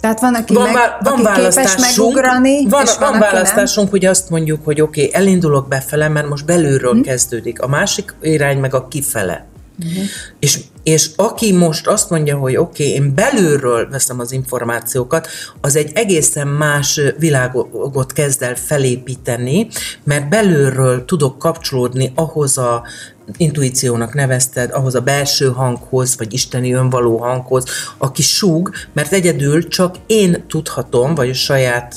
tehát van, aki, van, meg, van aki képes megugrani, van, és van, van választásunk, nem. hogy azt mondjuk, hogy oké, okay, elindulok befele, mert most belülről hmm. kezdődik. A másik irány meg a kifele. Uh-huh. És, és aki most azt mondja, hogy oké, okay, én belülről veszem az információkat, az egy egészen más világot kezd el felépíteni, mert belülről tudok kapcsolódni ahhoz a intuíciónak nevezted, ahhoz a belső hanghoz, vagy isteni önvaló hanghoz, aki súg, mert egyedül csak én tudhatom, vagy a saját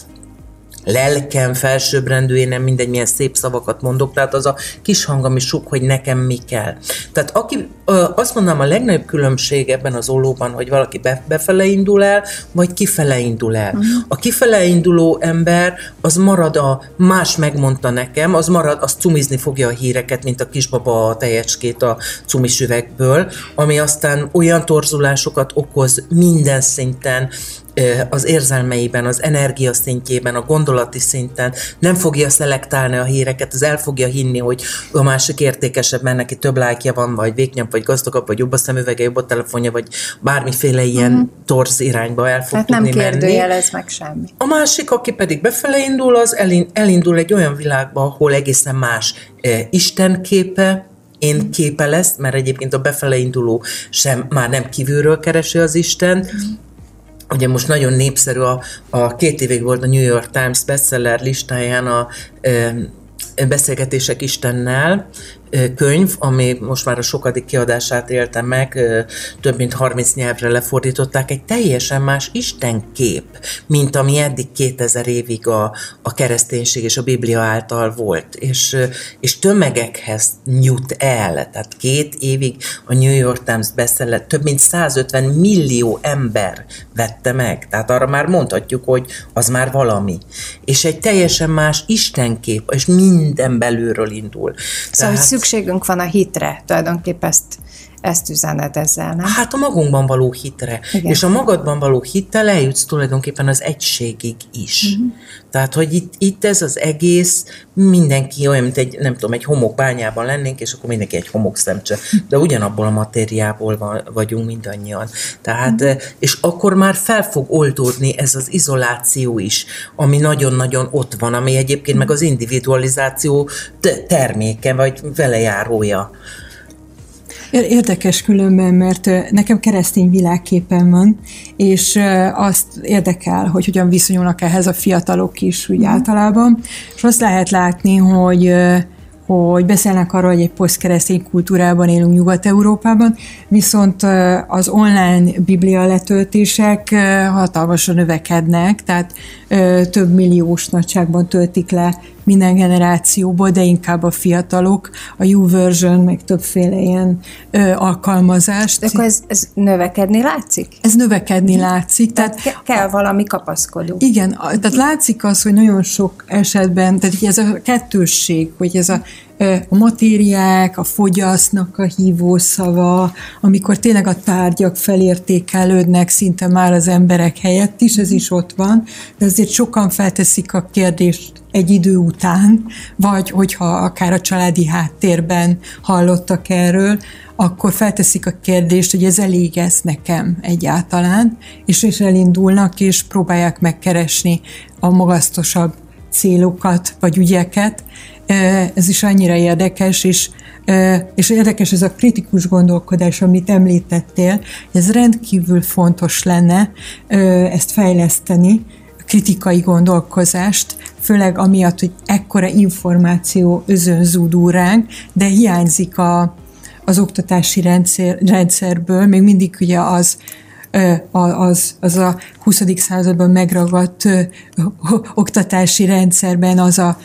lelkem felsőbbrendű, nem mindegy, milyen szép szavakat mondok, tehát az a kis hang, ami suk, hogy nekem mi kell. Tehát aki, azt mondanám, a legnagyobb különbség ebben az ollóban, hogy valaki befele indul el, vagy kifele indul el. Uh-huh. A kifele induló ember, az marad a, más megmondta nekem, az marad, az cumizni fogja a híreket, mint a kisbaba a tejecskét a cumis üvegből, ami aztán olyan torzulásokat okoz minden szinten, az érzelmeiben, az energia szintjében, a gondolati szinten, nem fogja szelektálni a híreket, az el fogja hinni, hogy a másik értékesebb, mert neki több lájkja van, vagy véknyabb, vagy gazdagabb, vagy jobb a szemüvege, jobb a telefonja, vagy bármiféle ilyen uh-huh. torz irányba el fog Tehát tudni nem kérdőjelez meg semmi. A másik, aki pedig befele indul, az elindul egy olyan világba, ahol egészen más Isten képe, én képe lesz, mert egyébként a befele induló sem már nem kívülről keresi az Istent, Ugye most nagyon népszerű, a, a két évig volt a New York Times bestseller listáján a Beszélgetések Istennel könyv, ami most már a sokadik kiadását éltem meg, több mint 30 nyelvre lefordították, egy teljesen más istenkép, mint ami eddig 2000 évig a, a kereszténység és a Biblia által volt. És, és tömegekhez nyújt el, tehát két évig a New York Times bestseller több mint 150 millió ember vette meg, tehát arra már mondhatjuk, hogy az már valami. És egy teljesen más istenkép, és minden belülről indul. Szóval, tehát, szükségünk van a hitre, tulajdonképpen ezt ezt üzenet ezzel, nem? Hát a magunkban való hitre. Igen. És a magadban való hittel eljutsz tulajdonképpen az egységig is. Uh-huh. Tehát, hogy itt, itt ez az egész, mindenki olyan, mint egy, nem tudom, egy homokbányában lennénk, és akkor mindenki egy homokszemcse. De ugyanabból a matériából van, vagyunk mindannyian. Tehát, uh-huh. és akkor már fel fog oldódni ez az izoláció is, ami nagyon-nagyon ott van, ami egyébként meg az individualizáció terméke, vagy velejárója. Érdekes különben, mert nekem keresztény világképen van, és azt érdekel, hogy hogyan viszonyulnak ehhez a fiatalok is úgy mm. általában, és azt lehet látni, hogy hogy beszélnek arról, hogy egy posztkeresztény kultúrában élünk Nyugat-Európában, viszont az online biblia letöltések hatalmasan növekednek, tehát több milliós nagyságban töltik le minden generációból, de inkább a fiatalok, a YouVersion, meg többféle ilyen ö, alkalmazást. De akkor ez, ez növekedni látszik? Ez növekedni látszik. Tehát, tehát kell valami kapaszkodó. Igen, tehát látszik az, hogy nagyon sok esetben, tehát ez a kettősség, hogy ez a a matériák, a fogyasznak a hívószava, amikor tényleg a tárgyak felértékelődnek szinte már az emberek helyett is, ez is ott van, de azért sokan felteszik a kérdést egy idő után, vagy hogyha akár a családi háttérben hallottak erről, akkor felteszik a kérdést, hogy ez elég ez nekem egyáltalán, és, és elindulnak, és próbálják megkeresni a magasztosabb célokat, vagy ügyeket. Ez is annyira érdekes, és, és érdekes ez a kritikus gondolkodás, amit említettél, ez rendkívül fontos lenne ezt fejleszteni, kritikai gondolkozást, főleg amiatt, hogy ekkora információ özönzúdul ránk, de hiányzik a, az oktatási rendszer, rendszerből, még mindig ugye az, az, az a 20. században megragadt oktatási rendszerben az a,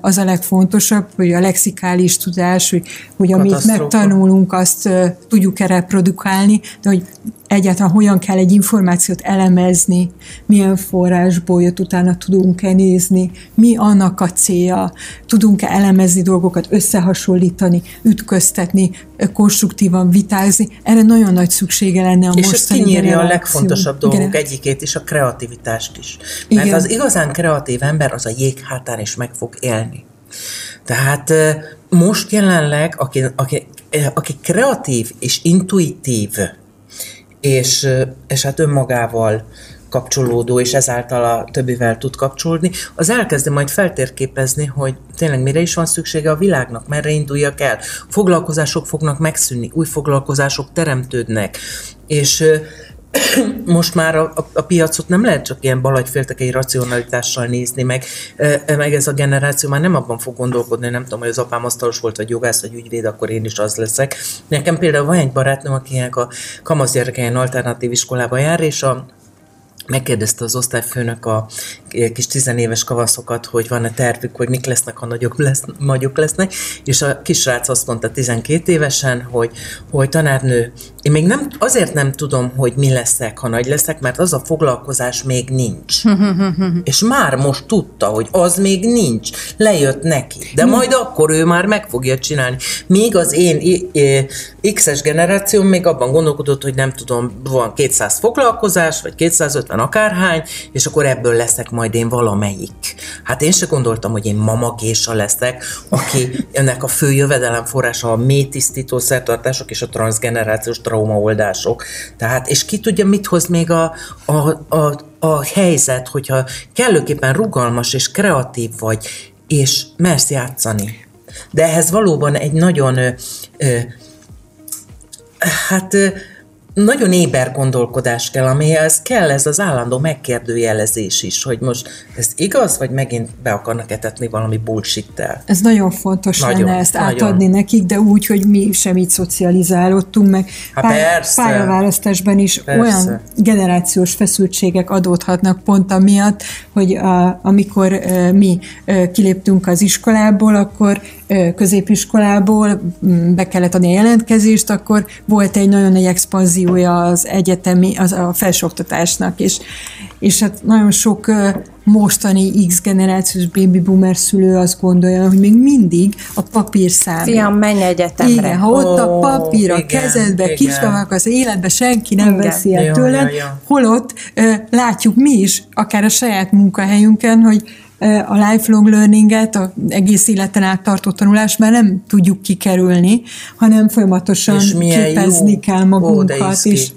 az a legfontosabb, hogy a lexikális tudás, hogy, hogy amit megtanulunk, azt tudjuk-e reprodukálni, de hogy egyáltalán hogyan kell egy információt elemezni, milyen forrásból jött, utána tudunk-e nézni, mi annak a célja, tudunk-e elemezni dolgokat, összehasonlítani, ütköztetni, konstruktívan vitázni. Erre nagyon nagy szüksége lenne a És mostani És kinyírja a legfontosabb dolgok egyikét is, a kreativitást is. Mert Igen. az igazán kreatív ember az a jég hátán is meg fog élni. Tehát most jelenleg, aki, aki, aki kreatív és intuitív, és, és hát önmagával kapcsolódó, és ezáltal a többivel tud kapcsolódni, az elkezdi majd feltérképezni, hogy tényleg mire is van szüksége a világnak, merre induljak el. Foglalkozások fognak megszűnni, új foglalkozások teremtődnek, és <coughs> most már a, a, piacot nem lehet csak ilyen balagyféltekei racionalitással nézni, meg, meg ez a generáció már nem abban fog gondolkodni, nem tudom, hogy az apám asztalos volt, vagy jogász, vagy ügyvéd, akkor én is az leszek. Nekem például van egy barátnőm, akinek a kamasz gyerekein alternatív iskolába jár, és a megkérdezte az osztályfőnök a kis tizenéves kavaszokat, hogy van-e tervük, hogy mik lesznek, ha nagyok, lesz, nagyok lesznek, és a kisrác azt mondta 12 évesen, hogy, hogy tanárnő, én még nem, azért nem tudom, hogy mi leszek, ha nagy leszek, mert az a foglalkozás még nincs. <laughs> és már most tudta, hogy az még nincs. Lejött neki. De majd akkor ő már meg fogja csinálni. Míg az én X-es generációm még abban gondolkodott, hogy nem tudom, van 200 foglalkozás, vagy 250 akárhány, és akkor ebből leszek majd én valamelyik. Hát én se gondoltam, hogy én mamagésa leszek, aki ennek a fő jövedelem forrása a mélytisztító szertartások és a transgenerációs traumaoldások. Tehát, és ki tudja, mit hoz még a, a, a, a helyzet, hogyha kellőképpen rugalmas és kreatív vagy, és mersz játszani. De ehhez valóban egy nagyon ö, ö, hát nagyon éber gondolkodás kell, amihez kell ez az állandó megkérdőjelezés is, hogy most ez igaz, vagy megint be akarnak etetni valami bullshit-tel. Ez nagyon fontos nagyon, lenne ezt nagyon. átadni nekik, de úgy, hogy mi sem így szocializálódtunk, meg Há, pály- persze. pályaválasztásban is persze. olyan generációs feszültségek adódhatnak pont amiatt, hogy a, amikor mi kiléptünk az iskolából, akkor középiskolából be kellett adni a jelentkezést, akkor volt egy nagyon nagy expanzió dimenziója az egyetemi, az a felsőoktatásnak, és, és hát nagyon sok mostani X generációs baby boomer szülő azt gondolja, hogy még mindig a papír számít. Fiam, menj egyetemre. Igen, ha ott a papír a kezedbe, kisvavak az életbe, senki nem igen. veszi el tőled, holott látjuk mi is, akár a saját munkahelyünken, hogy a lifelong learninget, a egész életen át tartó tanulást már nem tudjuk kikerülni, hanem folyamatosan képezni jó. kell magunkat. Ó, és,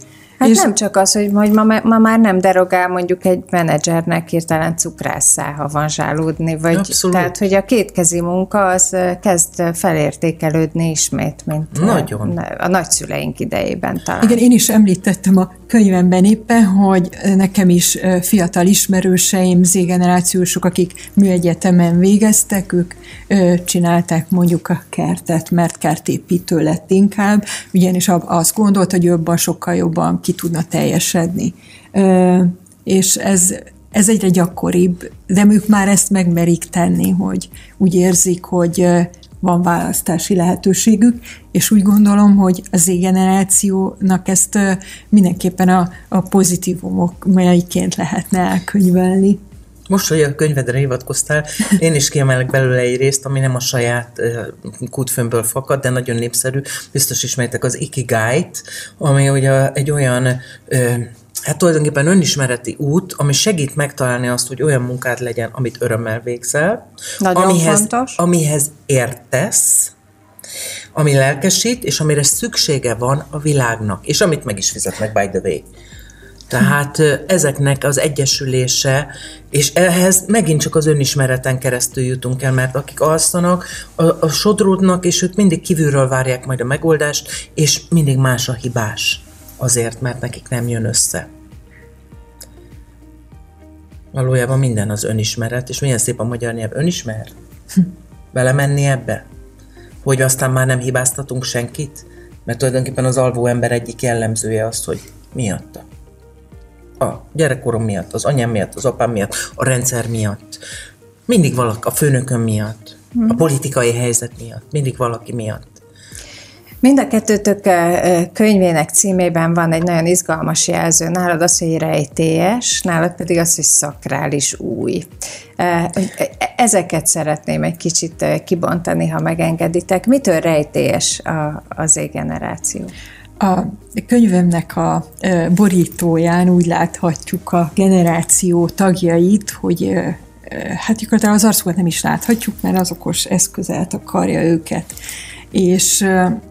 Hát és nem csak az, hogy ma, ma már nem derogál mondjuk egy menedzsernek hirtelen cukrásszá, ha van zsálódni, vagy Abszolút. tehát, hogy a kétkezi munka az kezd felértékelődni ismét, mint Nagyon. a nagyszüleink idejében talán. Igen, én is említettem a könyvemben éppen, hogy nekem is fiatal ismerőseim, z-generációsok, akik műegyetemen végeztek, ők csinálták mondjuk a kertet, mert kertépítő lett inkább, ugyanis azt gondolt, hogy jobban, sokkal jobban ki tudna teljesedni. És ez, ez egyre gyakoribb, de ők már ezt megmerik tenni, hogy úgy érzik, hogy van választási lehetőségük, és úgy gondolom, hogy az Z-generációnak ezt mindenképpen a, a pozitívumok melyiként lehetne elkönyvelni. Most, hogy a könyvedre hivatkoztál, én is kiemelek belőle egy részt, ami nem a saját kútfőmből fakad, de nagyon népszerű. Biztos ismertek az Ikigai-t, ami ugye egy olyan hát tulajdonképpen önismereti út, ami segít megtalálni azt, hogy olyan munkád legyen, amit örömmel végzel, Nagyon amihez, fontos. amihez értesz, ami lelkesít, és amire szüksége van a világnak, és amit meg is fizetnek, by the way. Tehát ezeknek az egyesülése, és ehhez megint csak az önismereten keresztül jutunk el, mert akik alszanak, a, a sodródnak, és ők mindig kívülről várják majd a megoldást, és mindig más a hibás. Azért, mert nekik nem jön össze. Valójában minden az önismeret, és milyen szép a magyar nyelv. Önismer? <laughs> Belemenni ebbe? Hogy aztán már nem hibáztatunk senkit? Mert tulajdonképpen az alvó ember egyik jellemzője az, hogy miatta a gyerekkorom miatt, az anyám miatt, az apám miatt, a rendszer miatt, mindig valaki, a főnököm miatt, a politikai helyzet miatt, mindig valaki miatt. Mind a kettőtök könyvének címében van egy nagyon izgalmas jelző. Nálad az, hogy rejtélyes, nálad pedig az, hogy szakrális új. Ezeket szeretném egy kicsit kibontani, ha megengeditek. Mitől rejtélyes az égeneráció? A könyvemnek a borítóján úgy láthatjuk a generáció tagjait, hogy hát gyakorlatilag az arcukat nem is láthatjuk, mert az okos eszköz eltakarja őket. És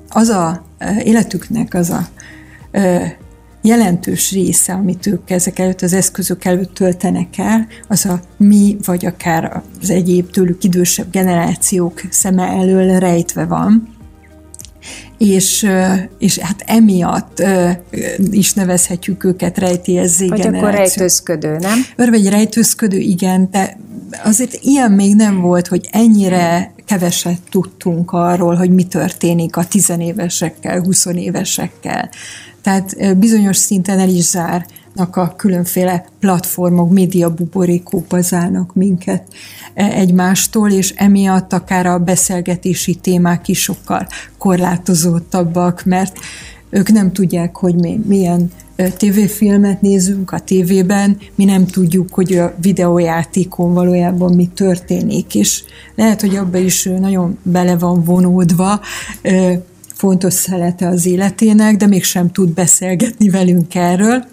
az a életüknek az a jelentős része, amit ők ezek előtt az eszközök előtt töltenek el, az a mi, vagy akár az egyéb tőlük idősebb generációk szeme elől rejtve van és, és hát emiatt is nevezhetjük őket rejtélyezé Vagy akkor rejtőzködő, nem? Vagy rejtőzködő, igen, de azért ilyen még nem volt, hogy ennyire keveset tudtunk arról, hogy mi történik a tizenévesekkel, huszonévesekkel. Tehát bizonyos szinten el is zár a különféle platformok, média buborékokba zárnak minket e, egymástól, és emiatt akár a beszélgetési témák is sokkal korlátozottabbak, mert ők nem tudják, hogy mi, milyen tévéfilmet nézünk a tévében, mi nem tudjuk, hogy a videójátékon valójában mi történik, és lehet, hogy abba is nagyon bele van vonódva, fontos szelete az életének, de mégsem tud beszélgetni velünk erről.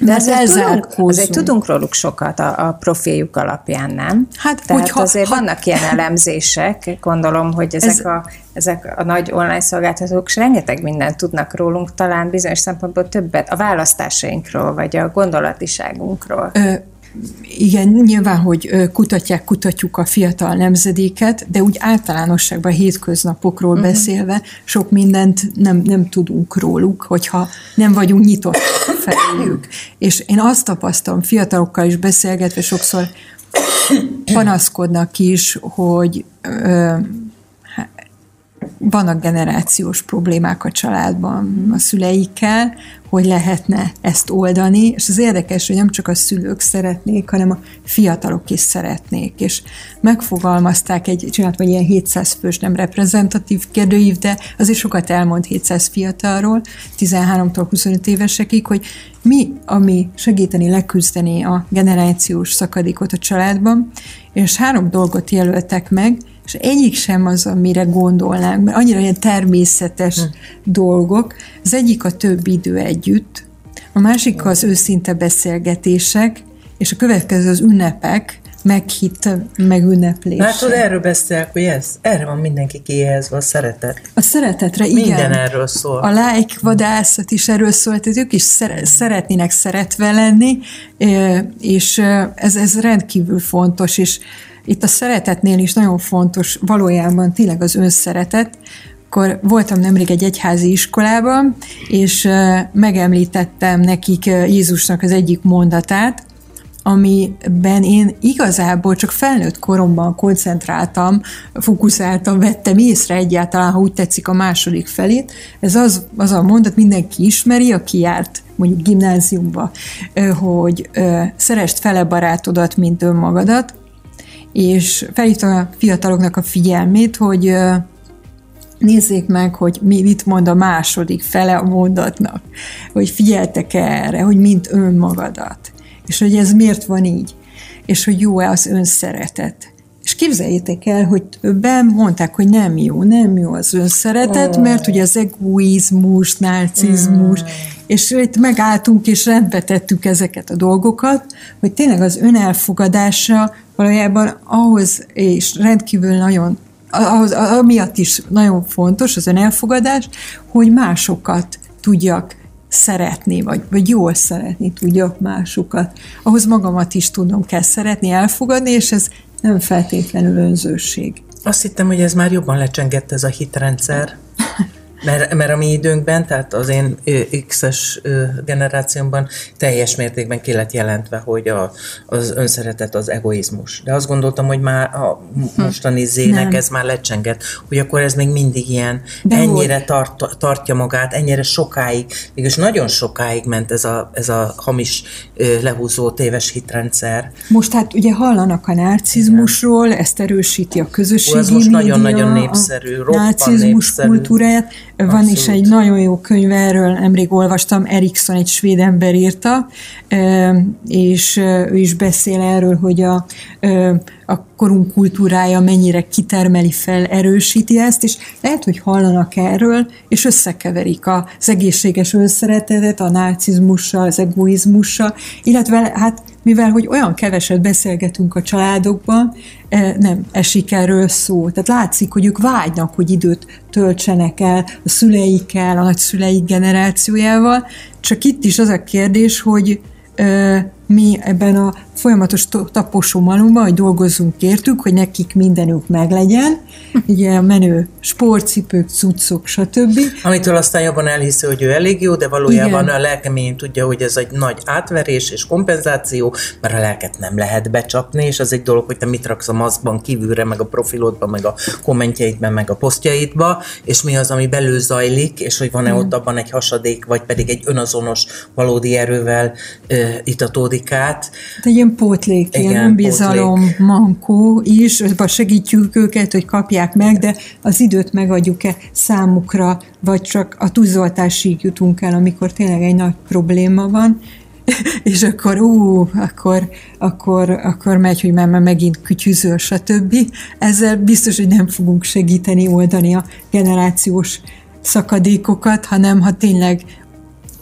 De azért tudunk, azért tudunk róluk sokat a, a profiljuk alapján, nem? Hát, Tehát hogyha, azért ha, vannak ilyen elemzések, gondolom, hogy ezek, ez, a, ezek a nagy online szolgáltatók és rengeteg mindent tudnak rólunk, talán bizonyos szempontból többet a választásainkról, vagy a gondolatiságunkról. Ö, igen, nyilván, hogy kutatják, kutatjuk a fiatal nemzedéket, de úgy általánosságban hétköznapokról uh-huh. beszélve sok mindent nem, nem tudunk róluk, hogyha nem vagyunk nyitott feléjük. És én azt tapasztalom, fiatalokkal is beszélgetve sokszor panaszkodnak is, hogy ö, vannak generációs problémák a családban a szüleikkel, hogy lehetne ezt oldani, és az érdekes, hogy nem csak a szülők szeretnék, hanem a fiatalok is szeretnék, és megfogalmazták egy, csinált vagy ilyen 700 fős nem reprezentatív kérdőív, de azért sokat elmond 700 fiatalról, 13-tól 25 évesekig, hogy mi, ami segíteni leküzdeni a generációs szakadékot a családban, és három dolgot jelöltek meg, és egyik sem az, amire gondolnánk, mert annyira ilyen természetes hm. dolgok. Az egyik a több idő együtt, a másik az őszinte beszélgetések, és a következő az ünnepek, meghitt megünneplés. Látod, erről beszélek, hogy ez, erre van mindenki kiéhezve, a szeretet. A szeretetre, igen. Minden erről szól. A like vadászat is erről szól, tehát ők is szeretnének szeretve lenni, és ez, ez rendkívül fontos, és itt a szeretetnél is nagyon fontos valójában tényleg az önszeretet, akkor voltam nemrég egy egyházi iskolában, és megemlítettem nekik Jézusnak az egyik mondatát, amiben én igazából csak felnőtt koromban koncentráltam, fokuszáltam, vettem észre egyáltalán, ha úgy tetszik a második felét. Ez az, az a mondat, mindenki ismeri, aki járt mondjuk gimnáziumba, hogy szerest fele barátodat, mint önmagadat, és felhívta a fiataloknak a figyelmét, hogy nézzék meg, hogy mi, mit mond a második fele a mondatnak, hogy figyeltek erre, hogy mint önmagadat, és hogy ez miért van így, és hogy jó-e az önszeretet. És képzeljétek el, hogy többen mondták, hogy nem jó, nem jó az önszeretet, mert ugye az egoizmus, narcizmus, mm. és itt megálltunk és rendbe tettük ezeket a dolgokat, hogy tényleg az önelfogadása valójában ahhoz, és rendkívül nagyon, ahhoz, amiatt is nagyon fontos az önelfogadás, hogy másokat tudjak szeretni, vagy, vagy jól szeretni tudjak másokat. Ahhoz magamat is tudnom kell szeretni, elfogadni, és ez nem feltétlenül önzőség. Azt hittem, hogy ez már jobban lecsengett ez a hitrendszer. Mert, mert a mi időnkben, tehát az én X-es generációmban teljes mértékben ki lett jelentve, hogy a, az önszeretet az egoizmus. De azt gondoltam, hogy már a mostani zének Nem. ez már lecsengett, hogy akkor ez még mindig ilyen, De ennyire tart, tartja magát, ennyire sokáig, mégis nagyon sokáig ment ez a, ez a hamis lehúzó téves hitrendszer. Most hát ugye hallanak a narcizmusról, ezt erősíti a közösségi Ó, ez most nagyon-nagyon népszerű, a narcizmus kultúráját, van Abszolút. is egy nagyon jó könyv erről, nemrég olvastam, Erikson egy svéd ember írta, és ő is beszél erről, hogy a, a korunk kultúrája mennyire kitermeli fel, erősíti ezt, és lehet, hogy hallanak erről, és összekeverik az egészséges önszeretetet a narcizmussal, az egoizmussal, illetve hát mivel hogy olyan keveset beszélgetünk a családokban, e, nem esik erről szó. Tehát látszik, hogy ők vágynak, hogy időt töltsenek el a szüleikkel, a nagyszüleik generációjával, csak itt is az a kérdés, hogy mi ebben a folyamatos taposó malomban, hogy dolgozzunk értük, hogy nekik mindenük meglegyen, ugye menő sportcipők, cuccok, stb. Amitől aztán jobban elhiszi, hogy ő elég jó, de valójában Igen. a lelkemény tudja, hogy ez egy nagy átverés és kompenzáció, mert a lelket nem lehet becsapni, és az egy dolog, hogy te mit raksz a maszkban kívülre, meg a profilodban, meg a kommentjeidben, meg a posztjaidba, és mi az, ami belül zajlik, és hogy van-e ott abban egy hasadék, vagy pedig egy önazonos valódi erővel uh, itatódik át. De ilyen pótlék, Igen, ilyen önbizalom, pótlék. mankó is, segítjük őket, hogy kapják meg, de az időt megadjuk-e számukra, vagy csak a tűzoltásig jutunk el, amikor tényleg egy nagy probléma van, <laughs> és akkor ú, akkor, akkor, akkor megy, hogy már megint kütyüzöl, stb. Ezzel biztos, hogy nem fogunk segíteni oldani a generációs szakadékokat, hanem ha tényleg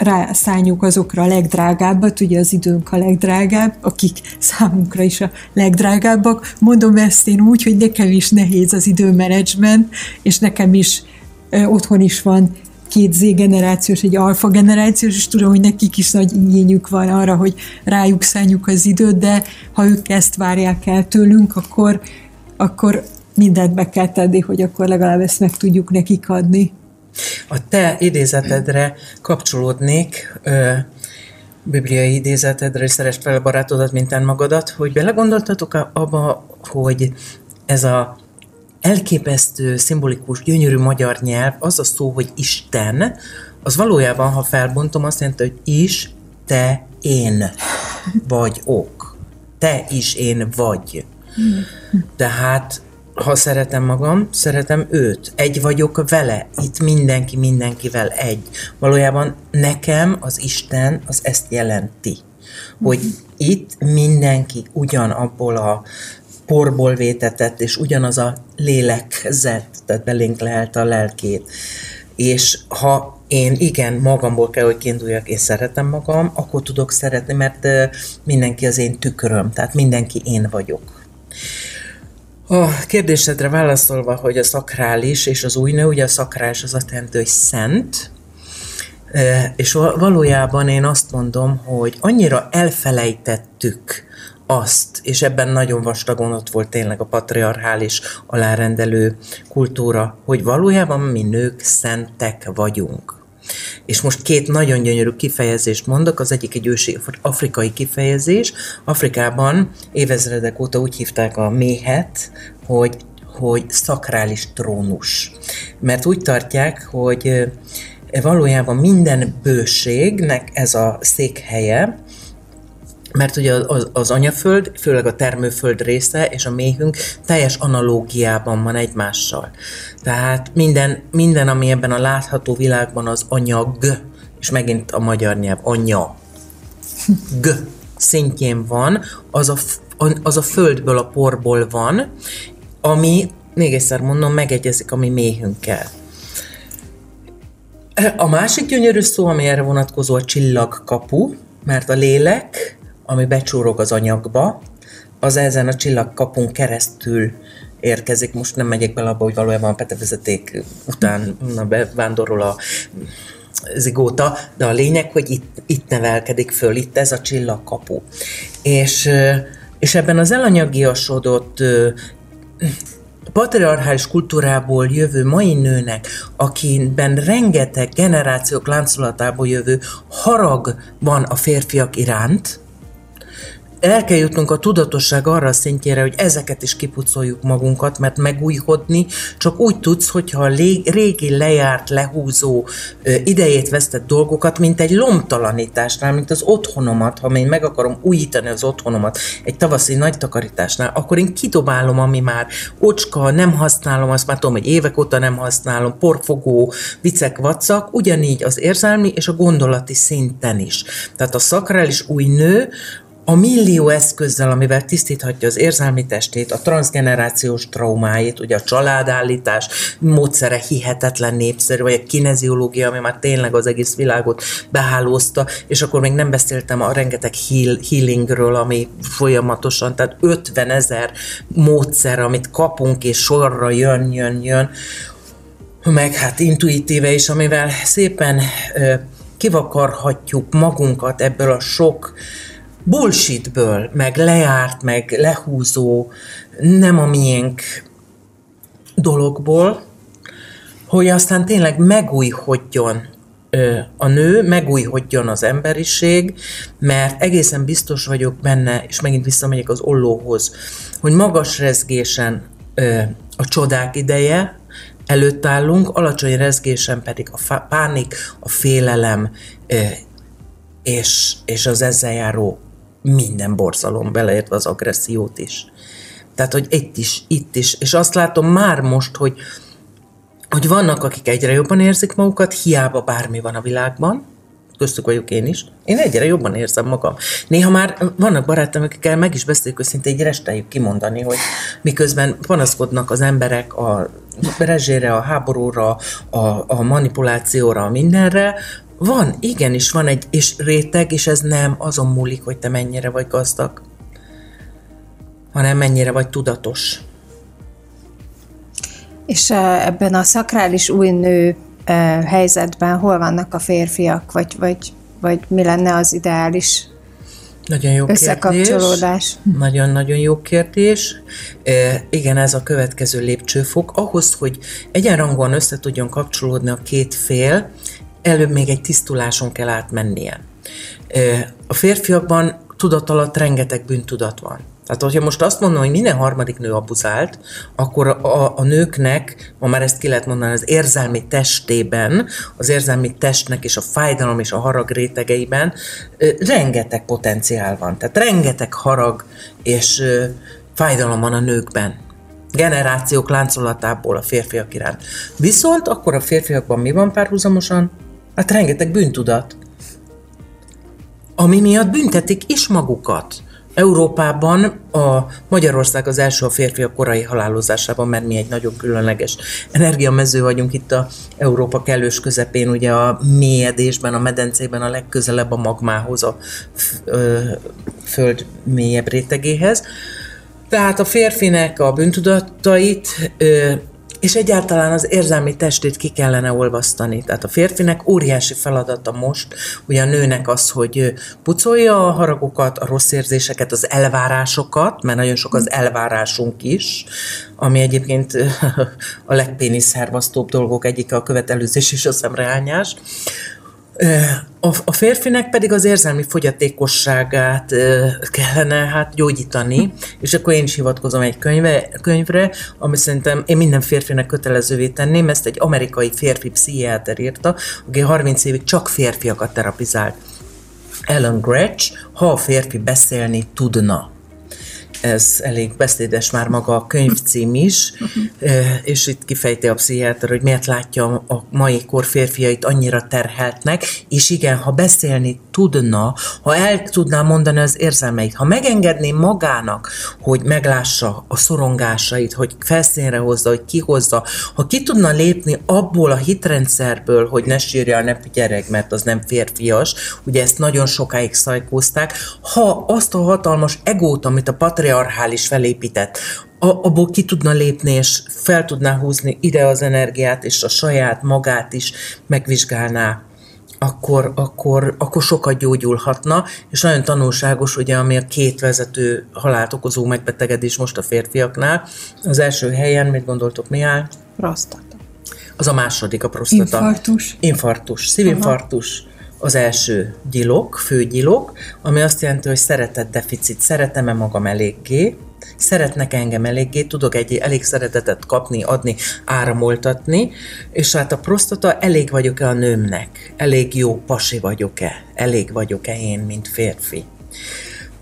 rászálljuk azokra a legdrágábbat, ugye az időnk a legdrágább, akik számunkra is a legdrágábbak. Mondom ezt én úgy, hogy nekem is nehéz az időmenedzsment, és nekem is ö, otthon is van két Z generációs, egy alfa generációs, és tudom, hogy nekik is nagy igényük van arra, hogy rájuk szálljuk az időt, de ha ők ezt várják el tőlünk, akkor, akkor mindent be kell tenni, hogy akkor legalább ezt meg tudjuk nekik adni. A te idézetedre kapcsolódnék, ö, bibliai idézetedre, és szerest fel a barátodat, mint magadat, hogy belegondoltatok abba, hogy ez a elképesztő, szimbolikus, gyönyörű magyar nyelv, az a szó, hogy Isten, az valójában, ha felbontom, azt jelenti, hogy is, te, én vagy ok. Te is én vagy. Tehát ha szeretem magam, szeretem őt. Egy vagyok vele. Itt mindenki mindenkivel egy. Valójában nekem az Isten az ezt jelenti. Hogy itt mindenki ugyanabból a porból vétetett, és ugyanaz a lélegzet, tehát belénk lehelte a lelkét. És ha én igen, magamból kell, hogy kiinduljak, és szeretem magam, akkor tudok szeretni, mert mindenki az én tükröm, tehát mindenki én vagyok. A kérdésedre válaszolva, hogy a szakrális és az új nő, ugye a szakrális az azt jelenti, hogy szent, és valójában én azt mondom, hogy annyira elfelejtettük azt, és ebben nagyon vastagon ott volt tényleg a patriarchális alárendelő kultúra, hogy valójában mi nők szentek vagyunk. És most két nagyon gyönyörű kifejezést mondok, az egyik egy ősi afrikai kifejezés. Afrikában évezredek óta úgy hívták a méhet, hogy, hogy szakrális trónus. Mert úgy tartják, hogy valójában minden bőségnek ez a székhelye, mert ugye az, az anyaföld, főleg a termőföld része és a méhünk teljes analógiában van egymással. Tehát minden, minden, ami ebben a látható világban az anyag, és megint a magyar nyelv, anya, g szintjén van, az a, az a földből, a porból van, ami, még egyszer mondom, megegyezik a mi méhünkkel. A másik gyönyörű szó, ami erre vonatkozó, a csillagkapu, mert a lélek ami becsúrog az anyagba, az ezen a csillagkapun keresztül érkezik. Most nem megyek bele abba, hogy valójában a petevezeték után na, bevándorol a zigóta, de a lényeg, hogy itt, itt nevelkedik föl, itt ez a csillagkapu. És, és ebben az elanyagiasodott patriarchális kultúrából jövő mai nőnek, akiben rengeteg generációk láncolatából jövő harag van a férfiak iránt, el kell jutnunk a tudatosság arra a szintjére, hogy ezeket is kipucoljuk magunkat, mert megújhodni csak úgy tudsz, hogyha a régi lejárt, lehúzó, idejét vesztett dolgokat, mint egy lomtalanításnál, mint az otthonomat, ha én meg akarom újítani az otthonomat egy tavaszi nagy takarításnál, akkor én kidobálom, ami már ocska, nem használom, azt már tudom, hogy évek óta nem használom, porfogó, vicek, vacak, ugyanígy az érzelmi és a gondolati szinten is. Tehát a szakrális új nő a millió eszközzel, amivel tisztíthatja az érzelmi testét, a transgenerációs traumáit, ugye a családállítás módszere hihetetlen népszerű, vagy a kineziológia, ami már tényleg az egész világot behálózta, és akkor még nem beszéltem a rengeteg heal, healingről, ami folyamatosan, tehát 50 ezer módszer, amit kapunk, és sorra jön, jön, jön, meg hát intuitíve is, amivel szépen kivakarhatjuk magunkat ebből a sok bullshitből, meg lejárt, meg lehúzó, nem a miénk dologból, hogy aztán tényleg megújhodjon a nő, megújhodjon az emberiség, mert egészen biztos vagyok benne, és megint visszamegyek az ollóhoz, hogy magas rezgésen a csodák ideje, előtt állunk, alacsony rezgésen pedig a pánik, a félelem és, és az ezzel járó minden borzalom, beleértve az agressziót is. Tehát, hogy itt is, itt is. És azt látom már most, hogy, hogy vannak, akik egyre jobban érzik magukat, hiába bármi van a világban, köztük vagyok én is, én egyre jobban érzem magam. Néha már vannak barátom, akikkel meg is beszéljük őszintén, egy resteljük kimondani, hogy miközben panaszkodnak az emberek a rezsére, a háborúra, a, a manipulációra, mindenre, van, igenis van egy és réteg, és ez nem azon múlik, hogy te mennyire vagy gazdag, hanem mennyire vagy tudatos. És ebben a szakrális új nő helyzetben hol vannak a férfiak, vagy, vagy, vagy mi lenne az ideális nagyon jó összekapcsolódás. Nagyon-nagyon jó kérdés. E, igen, ez a következő lépcsőfok. Ahhoz, hogy egyenrangúan össze tudjon kapcsolódni a két fél, előbb még egy tisztuláson kell átmennie. A férfiakban tudat alatt rengeteg bűntudat van. Tehát, hogyha most azt mondom, hogy minden harmadik nő abuzált, akkor a, a nőknek, ma már ezt ki lehet mondani, az érzelmi testében, az érzelmi testnek és a fájdalom és a harag rétegeiben rengeteg potenciál van. Tehát rengeteg harag és fájdalom van a nőkben generációk láncolatából a férfiak iránt. Viszont akkor a férfiakban mi van párhuzamosan? Hát rengeteg bűntudat, ami miatt büntetik is magukat. Európában a Magyarország az első a férfiak korai halálozásában, mert mi egy nagyon különleges energiamező vagyunk itt a Európa kellős közepén, ugye a mélyedésben, a medencében a legközelebb a magmához, a föld mélyebb rétegéhez. Tehát a férfinek a bűntudatait és egyáltalán az érzelmi testét ki kellene olvasztani. Tehát a férfinek óriási feladata most, ugye a nőnek az, hogy pucolja a haragokat, a rossz érzéseket, az elvárásokat, mert nagyon sok az elvárásunk is, ami egyébként <laughs> a legpéniszervasztóbb dolgok egyik a követelőzés és a szemrehányás. A, férfinek pedig az érzelmi fogyatékosságát kellene hát gyógyítani, és akkor én is hivatkozom egy könyve, könyvre, ami szerintem én minden férfinek kötelezővé tenném, ezt egy amerikai férfi pszichiáter írta, aki 30 évig csak férfiakat terapizált. Ellen Gretsch, ha a férfi beszélni tudna ez elég beszédes már maga a könyvcím is, és itt kifejti a pszichiáter, hogy miért látja a mai kor férfiait annyira terheltnek, és igen, ha beszélni tudna, ha el tudná mondani az érzelmeit, ha megengedné magának, hogy meglássa a szorongásait, hogy felszínre hozza, hogy kihozza, ha ki tudna lépni abból a hitrendszerből, hogy ne sírja a nepi gyerek, mert az nem férfias, ugye ezt nagyon sokáig szajkózták, ha azt a hatalmas egót, amit a patria patriarchális felépített, abból ki tudna lépni, és fel tudná húzni ide az energiát, és a saját magát is megvizsgálná, akkor, akkor, akkor sokat gyógyulhatna, és nagyon tanulságos, ugye, ami a két vezető halált okozó megbetegedés most a férfiaknál. Az első helyen, mit gondoltok, mi áll? Prostata. Az a második, a prostata. Infarktus. Infarktus, szívinfarktus. Aha az első gyilok, főgyilok, ami azt jelenti, hogy szeretet deficit, szeretem-e magam eléggé, szeretnek engem eléggé, tudok egy elég szeretetet kapni, adni, áramoltatni, és hát a prostata elég vagyok-e a nőmnek, elég jó pasi vagyok-e, elég vagyok-e én, mint férfi.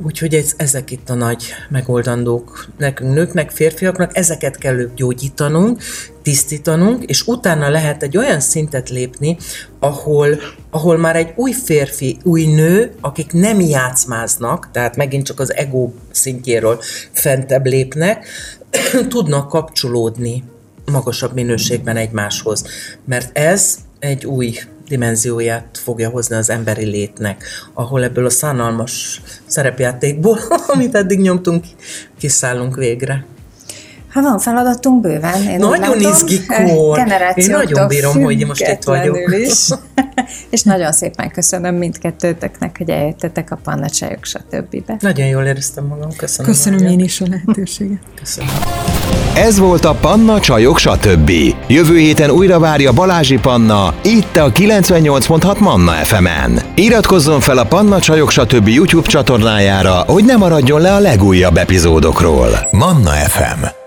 Úgyhogy ez, ezek itt a nagy megoldandók nekünk, nőknek, férfiaknak, ezeket kell gyógyítanunk, tisztítanunk, és utána lehet egy olyan szintet lépni, ahol, ahol már egy új férfi, új nő, akik nem játszmáznak, tehát megint csak az ego szintjéről fentebb lépnek, <clears throat> tudnak kapcsolódni magasabb minőségben egymáshoz. Mert ez egy új dimenzióját fogja hozni az emberi létnek, ahol ebből a szánalmas szerepjátékból, <laughs> amit eddig nyomtunk, kiszállunk végre. Ha van feladatunk bőven. Én nagyon izgikor. Én nagyon bírom, hogy most itt vagyok. Is. <laughs> és nagyon szépen köszönöm mindkettőtöknek, hogy eljöttetek a pannacsajok, stb. Nagyon jól éreztem magam, köszönöm. Köszönöm én is a lehetőséget. <laughs> Köszönöm. Ez volt a Panna Csajok, stb. Jövő héten újra várja Balázsi Panna, itt a 98.6 Manna FM-en. Iratkozzon fel a Panna Csajok, stb. YouTube csatornájára, hogy ne maradjon le a legújabb epizódokról. Manna FM